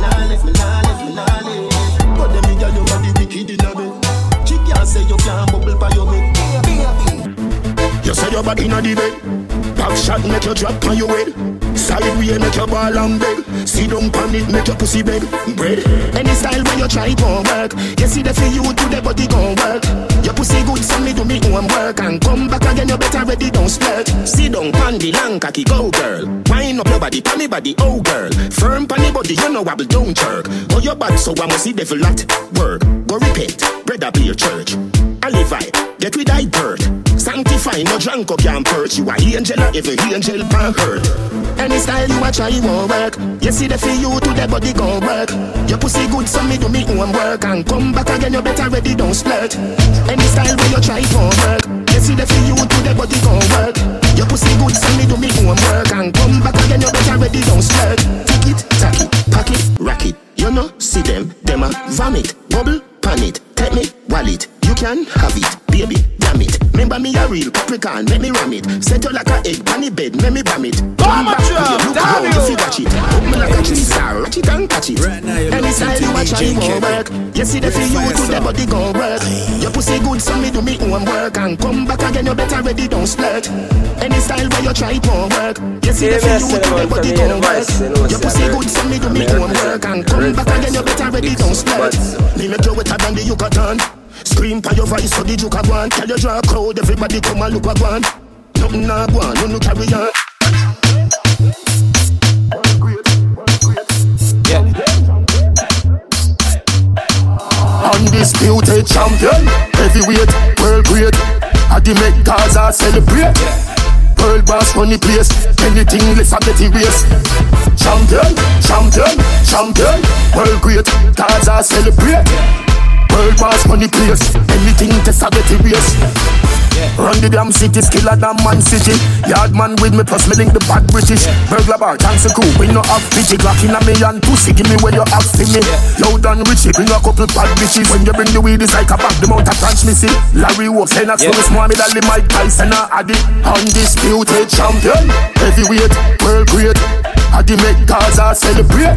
nah left, nah left, nah left. But them inna your body wicked inna bed. Can't say you can't bubble by your bed. You say your body inna the bed. Back shot make you drop on your head. Side way make your ball and beg. See down pan it make your pussy beg. Bread. Any style where you try it gon' work. You see the for you to the body gon' work. Your pussy good so me do me own work and come back again you better ready don't splurt. See down pan the long cocky go girl. Wind up your body pan me body oh girl. Firm pan the body you know wobble don't jerk. Oh your bad so I must see devil at work. Go repent. Bread up your church. I live get with thy birth. Sanctify no drunk up can perch. You a angel every angel pan hurt. Any style you a try won't work. You see the feel you to the body go work. Your pussy good so me do me own work and come back again you better ready don't splurt. Any style where you try won't work. You see the feel you to the body gon' work. Your pussy good so me do me own work and come back again you better ready don't splurt. Tick it, tack it, pack it, rack it. You know see them, them a vomit, bubble, pan it, take me wallet. You can have it, baby, me a real capricorn, make me ram it. Set you like a egg on the bed, make me bam it. Come back, you look round if you watch it. Put me like a tree star, watch it and catch it. Any style you watch, I won't work. You see the feel you to the body gon' work. Your pussy good, so me do me own work and come back again. You better ready, don't splurt. Any style where you try, it won't work. You see the feel you to the body gon' work. Your pussy good, so me do me own work and come back again. You better ready, don't splurt. Me make you wetter than the Yucatan. Scream for your voice so the juke a go on. Tell your draw a crowd, everybody come and look a go on. Nothing nah go on, no carry on. Undisputed champion, heavyweight, world great. I the make Gaza celebrate. World boss run the place, anything less a get erased. Champion, champion, champion, world great. Gaza celebrate. World boss money place. Anything to get erased Run the damn city, skiller than man city. Yard man with me, plus me link the bad British. Burglar bar, thanks a crew, we no have pity Glock in a me and pussy, give me where you have for me. Yo, done Richie, bring a couple bad bitches. When you bring the weed, it's like a bag, the mount of transmissy Larry Wolf, Lennox, yeah. Lewis, Mohammed Ali, Mike Tyson, and Addy. Undisputed champion Heavyweight, world great I the make Gaza celebrate.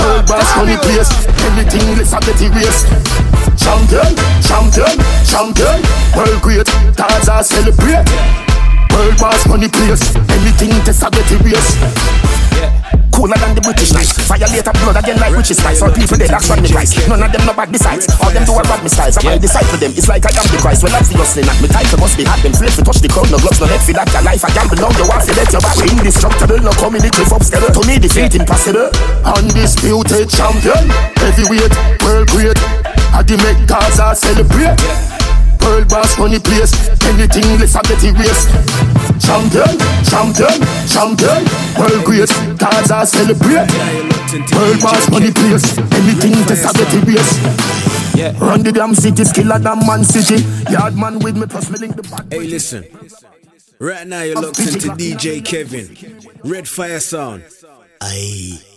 World boss money place. Anything less a get erased Champion, champion, champion. World great, Gaza celebrate. World boss money place. Anything test a get erased Cooler than the British knife Violate a blood again like witches spice All people dead, that's what me price. None of them no bad besides All them do a bad me styles I might disciple them? It's like I am the Christ. Well obviously not Me title must be hot Them flip to touch the crowd No gloves, no head for that Your life a gamble. Now you want to let your body Indestructible. No it live upstairs To me defeat impossible. Undisputed champion. Heavyweight, world great. I the make Gaza celebrate World boss money place Anything less a get erased Champion, champion, champion World great, Gaza celebrate World boss money place Anything less a get erased Yeah. Run the damn city, skiller than man city Yard man with me, plus me link the bad Hey, listen. Right now you're locked into DJ Kevin. Red Fire Sound. Aye.